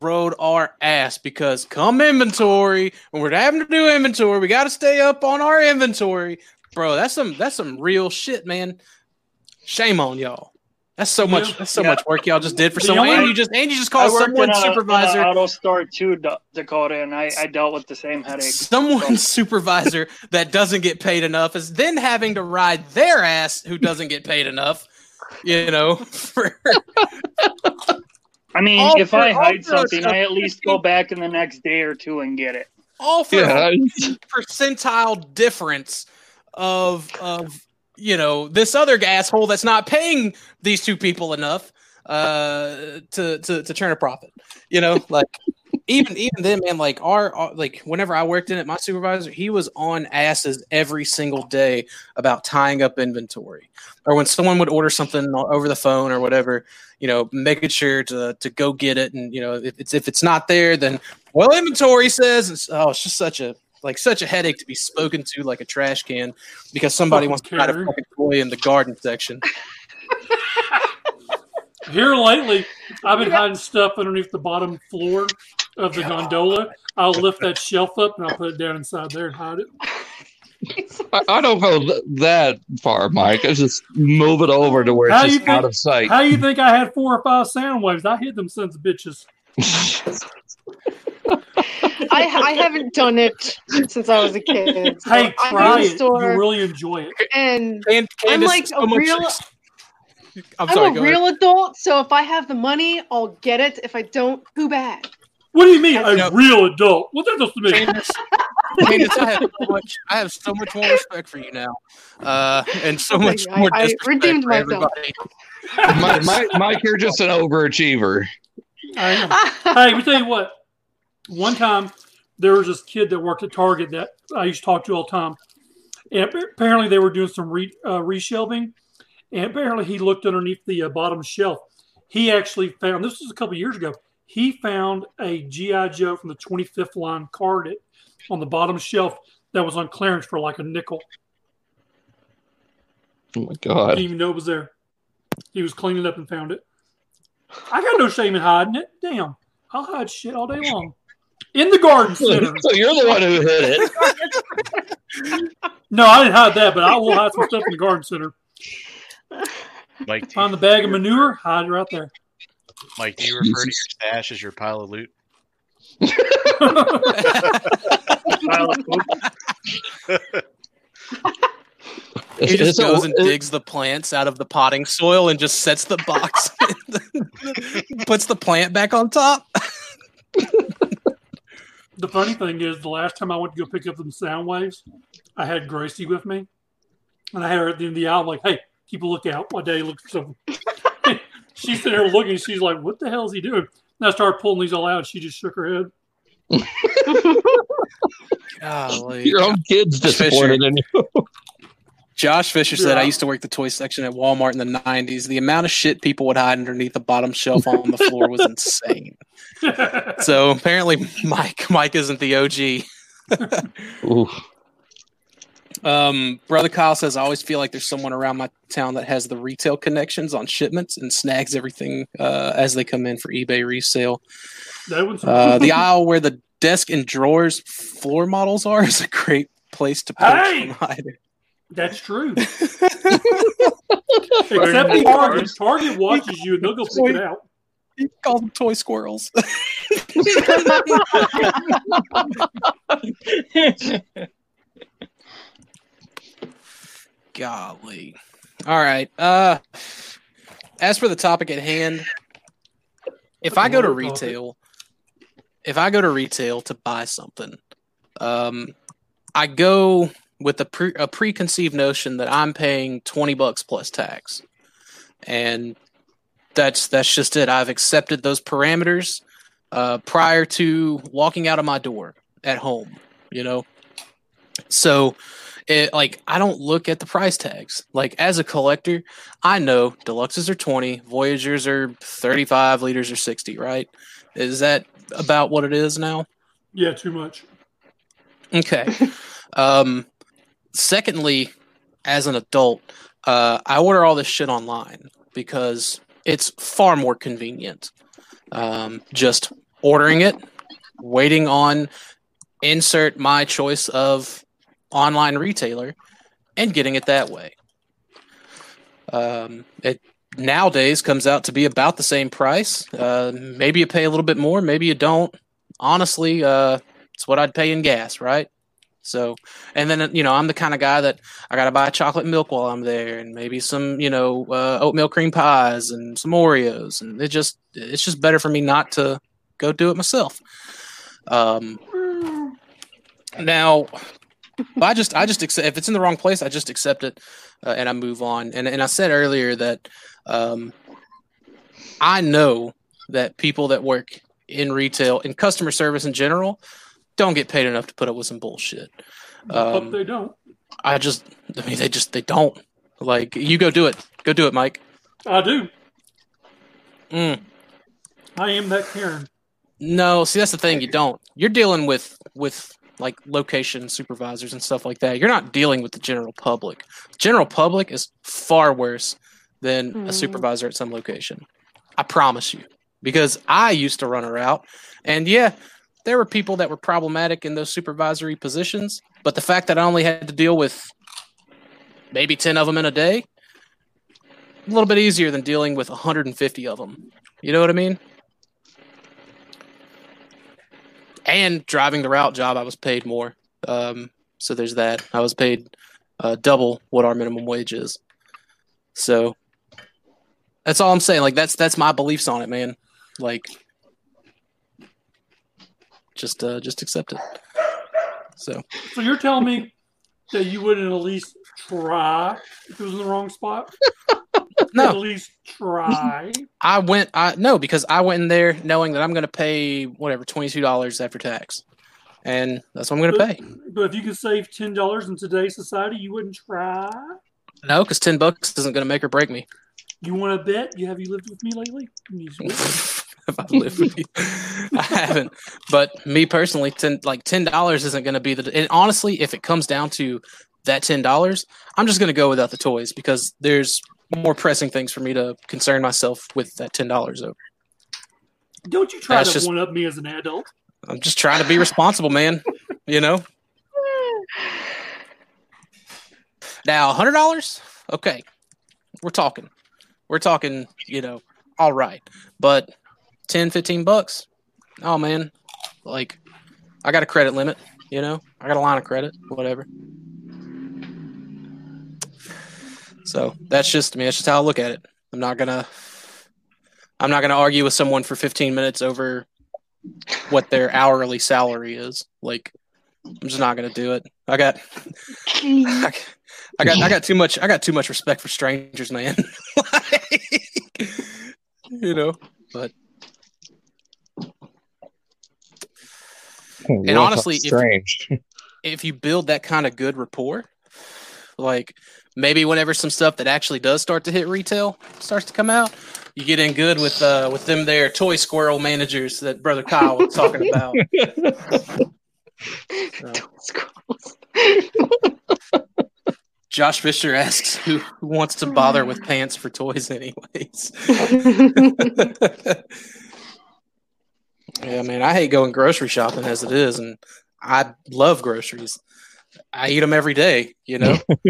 rode our ass because come inventory when we're having to do inventory we got to stay up on our inventory. Bro that's some that's some real shit man. Shame on y'all that's so much Yeah. that's so Yeah. much work y'all just did for The someone only- and you just and you just I called worked someone in a, in a supervisor auto store too, Da- Dakota, and I, I dealt with the same headache. someone's *laughs* supervisor that doesn't get paid enough is then having to ride their ass who doesn't get paid enough you know *laughs* for I mean, All if for- I hide for a something, I at least go back in the next day or two and get it. all for Yeah, percentile difference of of you know this other asshole that's not paying these two people enough uh to to to turn a profit you know *laughs* like even even then man like our, our like whenever i worked in it my supervisor he was on asses every single day about tying up inventory or when someone would order something over the phone or whatever you know making sure to to go get it and you know if it's if it's not there then well inventory says oh it's just such a like such a headache to be spoken to like a trash can because somebody Fucking wants to hide a Karen. fucking toy in the garden section *laughs* Here lately, I've been hiding stuff underneath the bottom floor of the gondola, I'll lift that shelf up and I'll put it down inside there and hide it. I, I don't go that far, Mike. I just move it over to where it's you just out of sight. How you think I had four or five Soundwaves? I hid them sons of bitches. *laughs* I I haven't done it since I was a kid. So Hey, I try go it. store You'll really enjoy it. and And I'm like so a real- ex- I'm I'm, a go ahead. real adult. So if I have the money, I'll get it. If I don't, too bad. What do you mean, a No. real adult? What that supposed to mean? Candace, Candace, I have so much. I have so much more respect for you now, uh, and so much I- more I redeemed for myself. everybody. Mike, Mike, Mike, you're just an overachiever. I am. hey, let me tell you what. One time, there was this kid that worked at Target that I used to talk to all the time, and apparently they were doing some re, uh, reshelving, and apparently he looked underneath the uh, bottom shelf. He actually found this was a couple years ago. He found a GI Joe from the 25th line card it on the bottom shelf that was on clearance for like a nickel. Oh my God. Didn't even know it was there. He was cleaning up and found it. I got no shame in hiding it. Damn, I'll hide shit all day long. In the garden So, *laughs* center. so you're the one who hit it. *laughs* No, I didn't hide that, but I will hide some stuff in the garden center. Mike, do Find the bag of manure, hide it right there. Mike, do you refer to your stash as your pile of loot? Pile of poop. It's, He just it's a- goes and it- digs the plants out of the potting soil and just sets the box, *laughs* puts the plant back on top. The funny thing is, the last time I went to go pick up them Soundwaves, I had Gracie with me, and I had her at the end of the aisle, like, "Hey, keep a lookout." My daddy looks for something. *laughs* she's sitting there looking. She's like, "What the hell is he doing?" And I started pulling these all out. And she just shook her head. *laughs* Golly. your own kid's disappointed in you. *laughs* Josh Fisher said, Yeah. I used to work the toy section at Walmart in the 90s. The amount of shit people would hide underneath the bottom shelf on the floor was insane. *laughs* So apparently, Mike Mike isn't the OG. *laughs* Ooh. Um, Brother Kyle says, I always feel like there's someone around my town that has the retail connections on shipments and snags everything uh, as they come in for eBay resale. that one's Uh, the aisle where the desk and drawers floor models are is a great place to poke Hey! and hide it. That's true. *laughs* Except the Target. Target watches you and they'll go pick it out. You call them toy squirrels. *laughs* Golly. All right. Uh as for the topic at hand, if I go to retail, if I go to retail to buy something, um I go with a, pre- a preconceived notion that I'm paying 20 bucks plus tax. And that's that's just it. I've accepted those parameters uh, prior to walking out of my door at home, you know. So it like I don't look at the price tags. Like as a collector, I know deluxes are 20, Voyagers are 35, leaders are 60, right? Is that about what it is now? Yeah, too much. Okay. *laughs* um, secondly, as an adult, uh, I order all this shit online because it's far more convenient. Um, just ordering it, waiting on insert my choice of online retailer, and getting it that way. Um, it nowadays comes out to be about the same price. Uh, maybe you pay a little bit more, maybe you don't. Honestly, uh, it's what I'd pay in gas, right? So, and then you know, I'm the kind of guy that I gotta buy chocolate milk while I'm there, and maybe some you know uh, oatmeal cream pies and some Oreos, and it just it's just better for me not to go do it myself. Um, now, I just I just accept if it's in the wrong place, I just accept it uh, and I move on. And and I said earlier that um, I know that people that work in retail and customer service in general don't get paid enough to put up with some bullshit. But Um, they don't. I just, I mean, they just, they don't. Like, you go do it. Go do it, Mike. I do. Mm. I am that Karen. No, see, that's the thing. You don't. You're dealing with, with like location supervisors and stuff like that. You're not dealing with the general public. General public is far worse than a Hmm. supervisor at some location. I promise you. because I used to run a route, and yeah, there were people that were problematic in those supervisory positions. But the fact that I only had to deal with maybe ten of them in a day, a little bit easier than dealing with 150 of them. You know what I mean? And driving the route job, I was paid more. Um, so there's that. I was paid uh, double what our minimum wage is. So that's all I'm saying. Like that's that's my beliefs on it, man. Like just uh just accept it. So So you're telling me that you wouldn't at least try if it was in the wrong spot? *laughs* No. At least try. I went I no, because I went in there knowing that I'm gonna pay whatever, twenty two dollars after tax. And that's what I'm gonna pay. But if you could save ten dollars in today's society, you wouldn't try. No, because ten bucks isn't gonna make or break me. You want to bet? You have you lived with me lately? You- *laughs* if I live with you. I haven't. But me personally, ten like ten dollars isn't going to be the. And honestly, if it comes down to that ten dollars, I'm just going to go without the toys because there's more pressing things for me to concern myself with that ten dollars over. Don't you try That's to just- one up me as an adult? I'm just trying to be responsible, man. You know. *sighs* Now, hundred dollars, okay, we're talking, we're talking, you know, all right, but 10, 15 bucks, oh man, like, I got a credit limit, you know, I got a line of credit, whatever. So that's just, I mean, that's just how I look at it. I'm not gonna, I'm not gonna argue with someone for 15 minutes over what their hourly salary is. Like, I'm just not gonna do it. I got, *laughs* I got, I got too much. I got too much respect for strangers, man. *laughs* Like, you know, but You wanna honestly, if- strange. if you build that kind of good rapport, like maybe whenever some stuff that actually does start to hit retail starts to come out, you get in good with uh with them there toy squirrel managers that brother Kyle was talking about. *laughs* Squirrels. Josh Fisher asks who, who wants to bother with pants for toys anyways. *laughs* yeah, man, I hate going grocery shopping as it is, and I love groceries. I eat them every day, you know. *laughs*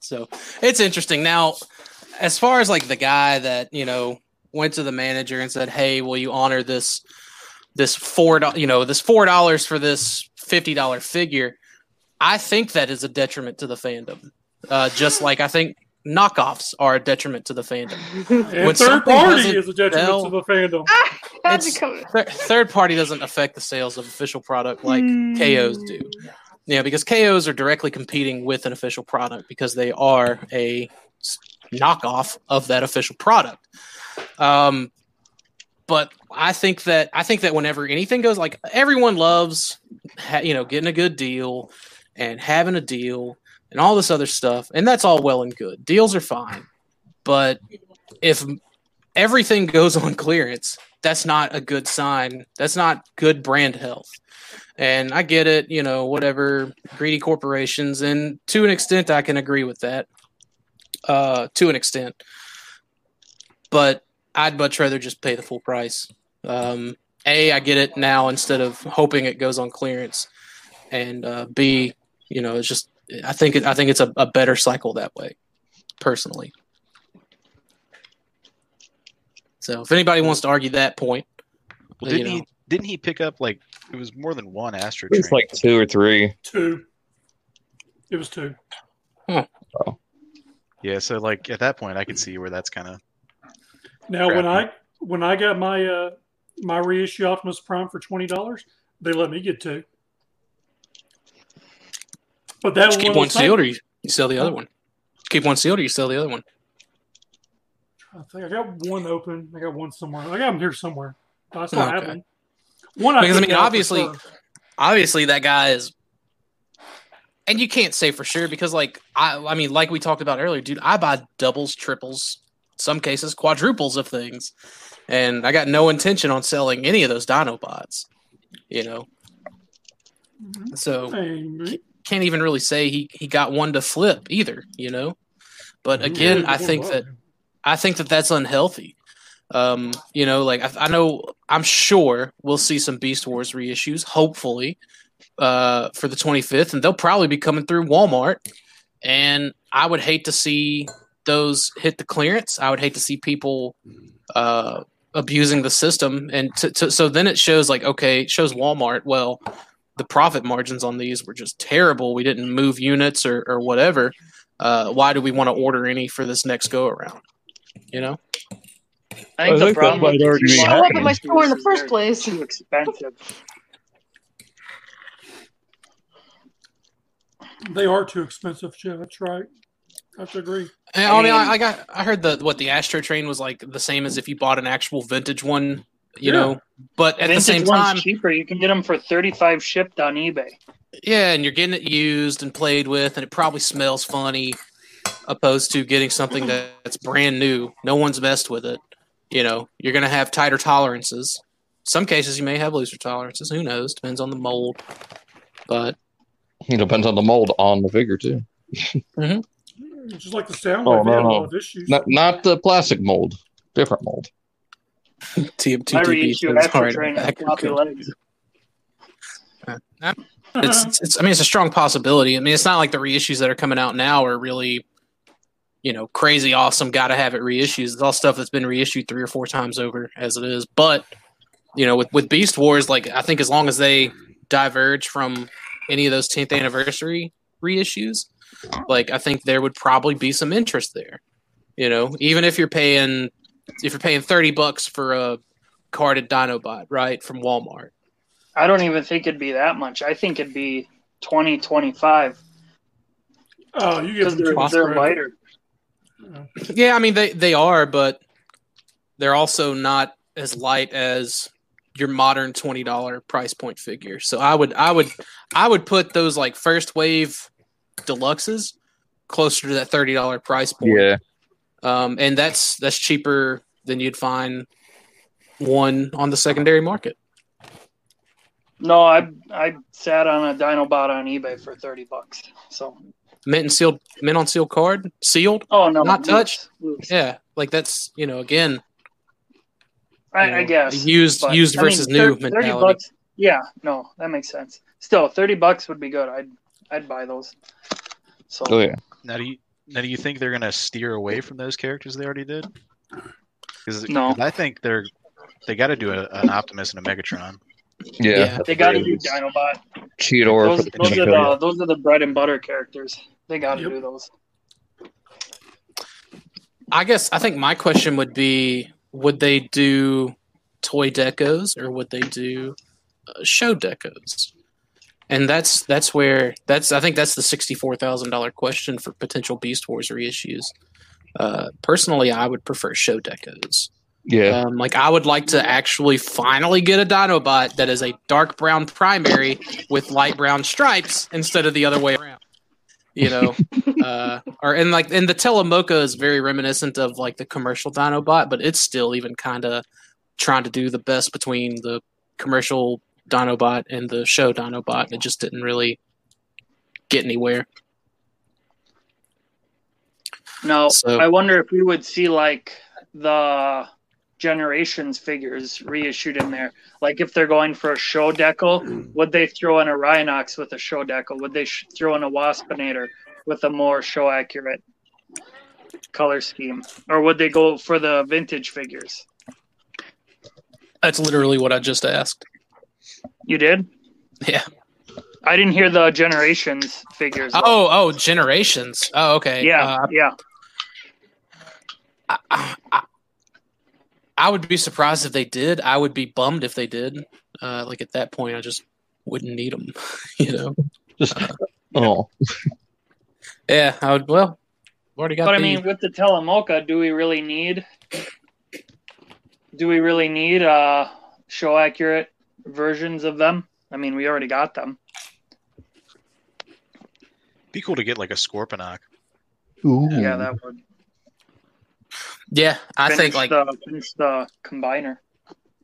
so it's interesting. Now, as far as like the guy that you know went to the manager and said, "Hey, will you honor this this four you know this four dollars for this fifty dollar figure?" I think that is a detriment to the fandom. Uh, just like I think knockoffs are a detriment to the fandom. And When third party doesn't is a detriment sell- to the fandom. *laughs* Had It's- third party doesn't affect the sales of official product like KOs do. Yeah, because KOs are directly competing with an official product because they are a knockoff of that official product. Um, but I think that I think that whenever anything goes, like everyone loves, you know, getting a good deal and having a deal and all this other stuff, and that's all well and good. Deals are fine, but if everything goes *laughs* on clearance, that's not a good sign. That's not good brand health. And I get it, you know, whatever greedy corporations, and to an extent, I can agree with that. Uh, to an extent, but I'd much rather just pay the full price. Um, a, I get it now instead of hoping it goes on clearance, and uh, B, you know, it's just I think it, I think it's a, a better cycle that way, personally. So if anybody wants to argue that point, Well, didn't know. he? Didn't he pick up like it was more than one Astro It's train? like two or three. Two. It was two. yeah, so like at that point, I could see where that's kind of Now when Crappy. I when I got my uh my reissue Optimus Prime for twenty dollars, they let me get two. But that Just keep one one of those sealed or you, you sell the other one. Keep one sealed or you sell the other one. I think I got one open. I got one somewhere. I got them here somewhere. I still have Okay. them. One Because, I mean, obviously-. Obviously, that guy is, and you can't say for sure because, like, I, I mean, like we talked about earlier, dude, I buy doubles, triples, some cases quadruples of things, and I got no intention on selling any of those Dinobots. You know, Mhm. so Hey, can't even really say he he got one to flip either. You know, but again, I think that I think that that's unhealthy. Um, you know, like I, I know, I'm sure we'll see some Beast Wars reissues, hopefully, uh, for the 25th, and they'll probably be coming through Walmart. And I would hate to see those hit the clearance. I would hate to see people uh, abusing the system, and to, to, so then it shows like okay, it shows Walmart. Well, the profit margins on these were just terrible. We didn't move units or, or whatever. Uh, why do we want to order any for this next go around? You know. I think I the think problem might with already these Show up at my store in the first place. Too expensive. They are too expensive, Joe. That's right. I have to agree. And, I mean, I, I got I heard that what the Astrotrain was like the same as if you bought an actual vintage one, you Yeah. know. But at the same time, cheaper. You can get them for thirty-five shipped on eBay. yeah, and you're getting it used and played with, and it probably smells funny, opposed to getting something that's brand new. No one's messed with it. You know, you're gonna have tighter tolerances. Some cases you may have looser tolerances. Who knows? Depends on the mold. But It depends on the mold on the figure too. Mm-hmm. Just like the sound Oh, no, no. of issues. Not not the plastic mold, different mold. My TM2DB reissue is Astro hard. Back- floppy legs. Uh, it's, it's I mean it's a strong possibility. I mean it's not like the reissues that are coming out now are really you know crazy awesome got to have it reissues. It's all stuff that's been reissued three or four times over as it is. But you know with with Beast Wars like I think as long as they diverge from any of those 10th anniversary reissues like I think there would probably be some interest there. You know, even if you're paying if you're paying 30 bucks for a carded Dinobot, right, from Walmart. I don't even think it'd be that much. I think it'd be 20, 25 Oh, you get because them they're, they're lighter. Yeah, I mean they they are, but they're also not as light as your modern twenty dollar price point figure. So I would I would I would put those like first wave deluxes closer to that thirty dollar price point. Yeah, Um, and that's that's cheaper than you'd find one on the secondary market. No, I I sat on a Dinobot on eBay for thirty bucks. So Mint and sealed mint on sealed card, sealed. oh no, Not touched? loose. Yeah, like that's you know again I, you I guess used but, used I mean, versus thir- new 30 mentality. bucks. Yeah, no, that makes sense. Still, thirty bucks would be good. I'd I'd buy those. So oh yeah. Now do you now do you think they're gonna steer away from those characters they already did? Because No. I think they're they got to do a, an Optimus and a Megatron. Yeah, Yeah. they got to do. Dinobot. Cheetor Those, for those are the those are the bread and butter characters. They got to Yep. do those. I guess I think my question would be: Would they do toy decos or would they do uh, show decos? And that's that's where that's I think that's the sixty four thousand dollar question for potential Beast Wars reissues. Uh, personally, I would prefer show decos. Yeah, Um, like I would like to actually finally get a Dinobot that is a dark brown primary with light brown stripes instead of the other way around. You know, *laughs* uh, or and like and the Telemocha is very reminiscent of like the commercial Dinobot, but it's still even kind of trying to do the best between the commercial Dinobot and the show Dinobot. and It just didn't really get anywhere. No, So- I wonder if we would see like the generations figures reissued in there. Like if they're going for a show decal, hmm. would they throw in a Rhinox with a show decal? Would they sh- throw in a Waspinator with a more show accurate color scheme? Or would they go for the vintage figures? That's literally what I just asked. You did? Yeah. I didn't hear the generations figures. though. Oh, oh, generations. Oh, okay. yeah, Uh, yeah. I, I, I would be surprised if they did. I would be bummed if they did. Uh, like at that point, I just wouldn't need them. *laughs* you know. just *laughs* oh Yeah, I would. Well, we already got. But I mean, with the Telemocha, do we really need? Do we really need uh show accurate versions of them? I mean, we already got them. Be cool to get like a Scorponok. Yeah, that would yeah, I finish think like the, finish the combiner.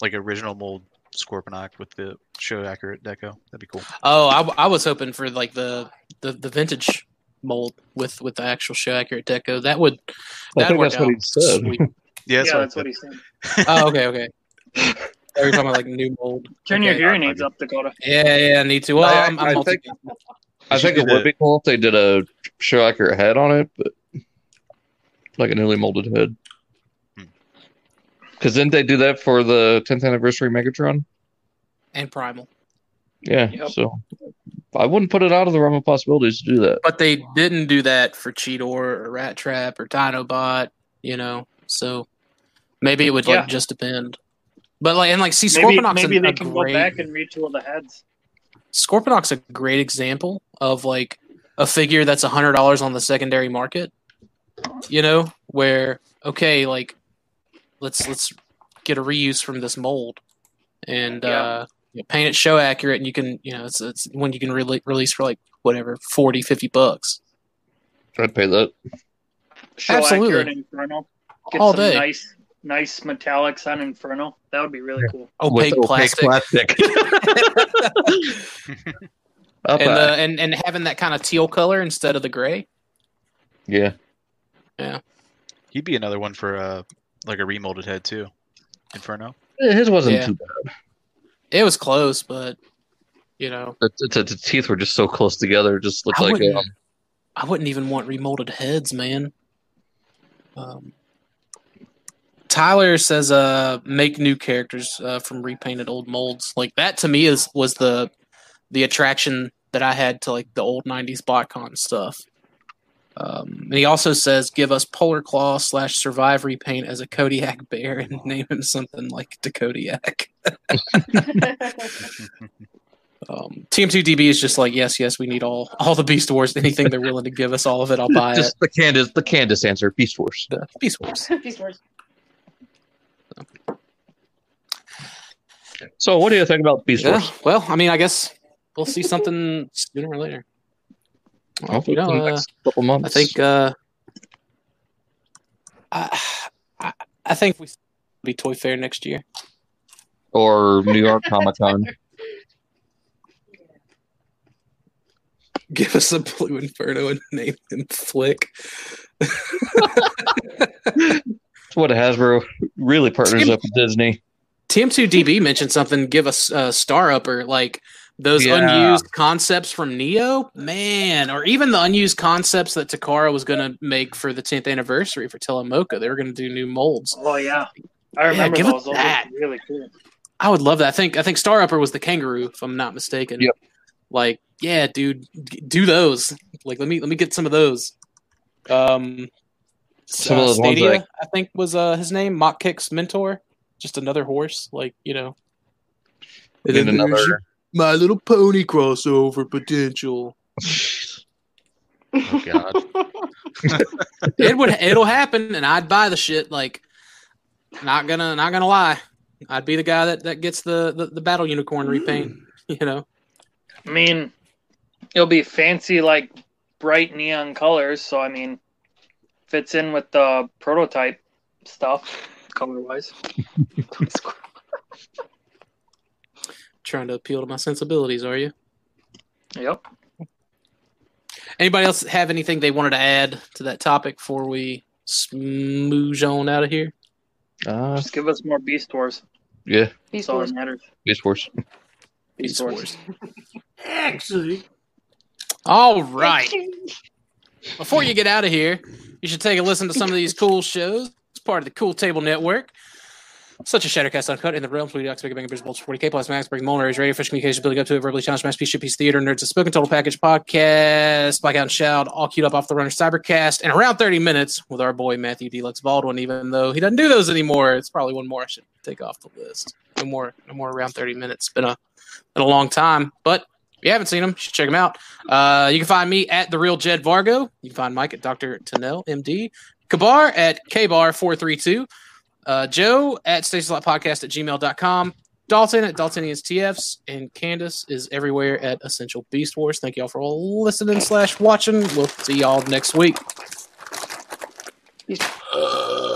like original mold Scorponok with the show accurate deco. That'd be cool. oh, I, I was hoping for like the, the the vintage mold with with the actual show accurate deco. That would I that think work that's what out he said. sweet. *laughs* Yeah, that's yeah, what that's what he's saying. *laughs* *laughs* Oh, okay, okay. Are time I like new mold? *laughs* Turn your hearing aids up, Dakota. Yeah, yeah, I need to. Well, I- I'm, I'm I multi- think- I think it would be cool if they did a show accurate head on it, but like a newly molded head. Hmm. Because didn't they do that for the 10th anniversary Megatron? and primal, Yeah. Yep. So I wouldn't put it out of the realm of possibilities to do that. but they didn't do that for Cheetor or Rattrap or Dinobot. You know, so maybe it would like just depend. But like and like see, Maybe, Scorponok's maybe a, they can great go back and retool the heads. Scorponok's a great example of like a figure that's a hundred dollars on the secondary market. You know, where okay, like let's let's get a reuse from this mold and Yeah. uh you know, paint it show accurate, and you can you know it's it's when you can rele release for like whatever 40, 50 bucks I'd pay that. Show Absolutely. accurate Inferno. Get All some day. nice, nice metallics on Inferno. That would be really cool. opaque With plastic. plastic. *laughs* Up and, uh, and and having that kind of teal color instead of the gray. yeah. Yeah. He'd be another one for uh, like a remolded head too. Inferno. His wasn't Yeah. too bad. It was close, but you know, The, the, the teeth were just so close together. It just looked I like wouldn't- um, I wouldn't even want remolded heads, man. Um, Tyler says, "Uh, make new characters uh, from repainted old molds. Like that to me is was the the attraction that I had to like the old '90s BotCon stuff." Um, and he also says, "Give us Polar Claw slash Survive repaint as a Kodiak bear and *laughs* name him something like Dakodiak." *laughs* Um, TM2DB is just like, yes, yes, we need all all the Beast Wars. Anything they're willing to give us, all of it, I'll buy it. just the Candace the Candace answer, Beast Wars. The Beast Wars. *laughs* Beast Wars. So what do you think about Beast Yeah. Wars? Well, I mean, I guess we'll see something sooner or later. Well, you know, within the uh, couple months. I think uh, I, I I think we be Toy Fair next year. or New York Comic Con. *laughs* Give us a Blue Inferno and name him Flick. *laughs* *laughs* That's what Hasbro really partners up with Disney. TM2DB mentioned something. Give us a Star Upper, like those Yeah. unused concepts from Neo, man, or even the unused concepts that Takara was going to make for the 10th anniversary for Telemocha. They were going to do new molds. Oh yeah, I remember give it those. Those that. really cool. I would love that. I think I think Star Upper was the kangaroo, if I'm not mistaken. Yep. Like, yeah, dude, do those. Like, let me let me get some of those. Um, Some uh, of those ones Stadia, like- I think was uh his name, Mach Kick's mentor. Just another horse, like you know. And Get then another. My Little Pony crossover potential. Oh god. *laughs* it would it'll happen, and I'd buy the shit. Like, not gonna not gonna lie, I'd be the guy that that gets the the, the battle unicorn repaint. You know. I mean, it'll be fancy like bright neon colors. So I mean, fits in with the prototype stuff color wise. Trying to appeal to my sensibilities, are you? Yep. Anybody else have anything they wanted to add to that topic before we smooge on out of here? Uh, Just give us more Beast Wars. yeah, Beast That's all Wars. that matters. Beast Wars. Beast Wars. Actually, All right. *laughs* Before you get out of here, you should take a listen to some of these *laughs* cool shows. It's part of the Cool Table Network. Such a Shattercast Uncut in the Realms, Weedy Ox, Big Bang, Invisible, 40K plus Max, Breaking Molnar's Radio, Fish Communications, Building Up to a Verbally Challenged Masterpiece, Piece Theater, Nerds, a Spoken Total Package Podcast, Blackout and Shout, all queued up off the runner Cybercast, and around 30 minutes with our boy Matthew Deluxe Baldwin, even though he doesn't do those anymore. It's probably one more I should take off the list. No more, no more around 30 minutes. Been a been a long time, but if you haven't seen them, you should check them out. Uh, you can find me at the real Jed Vargo. You can find Mike at Dr. Tennell, MD. Kabar at kbar432. Uh, Joe at Stasis Lock Podcast at gmail.com. Dalton at Daltonians TFs. And Candace is everywhere at Essential Beast Wars. Thank you all for all listening slash watching. We'll see y'all next week. Uh,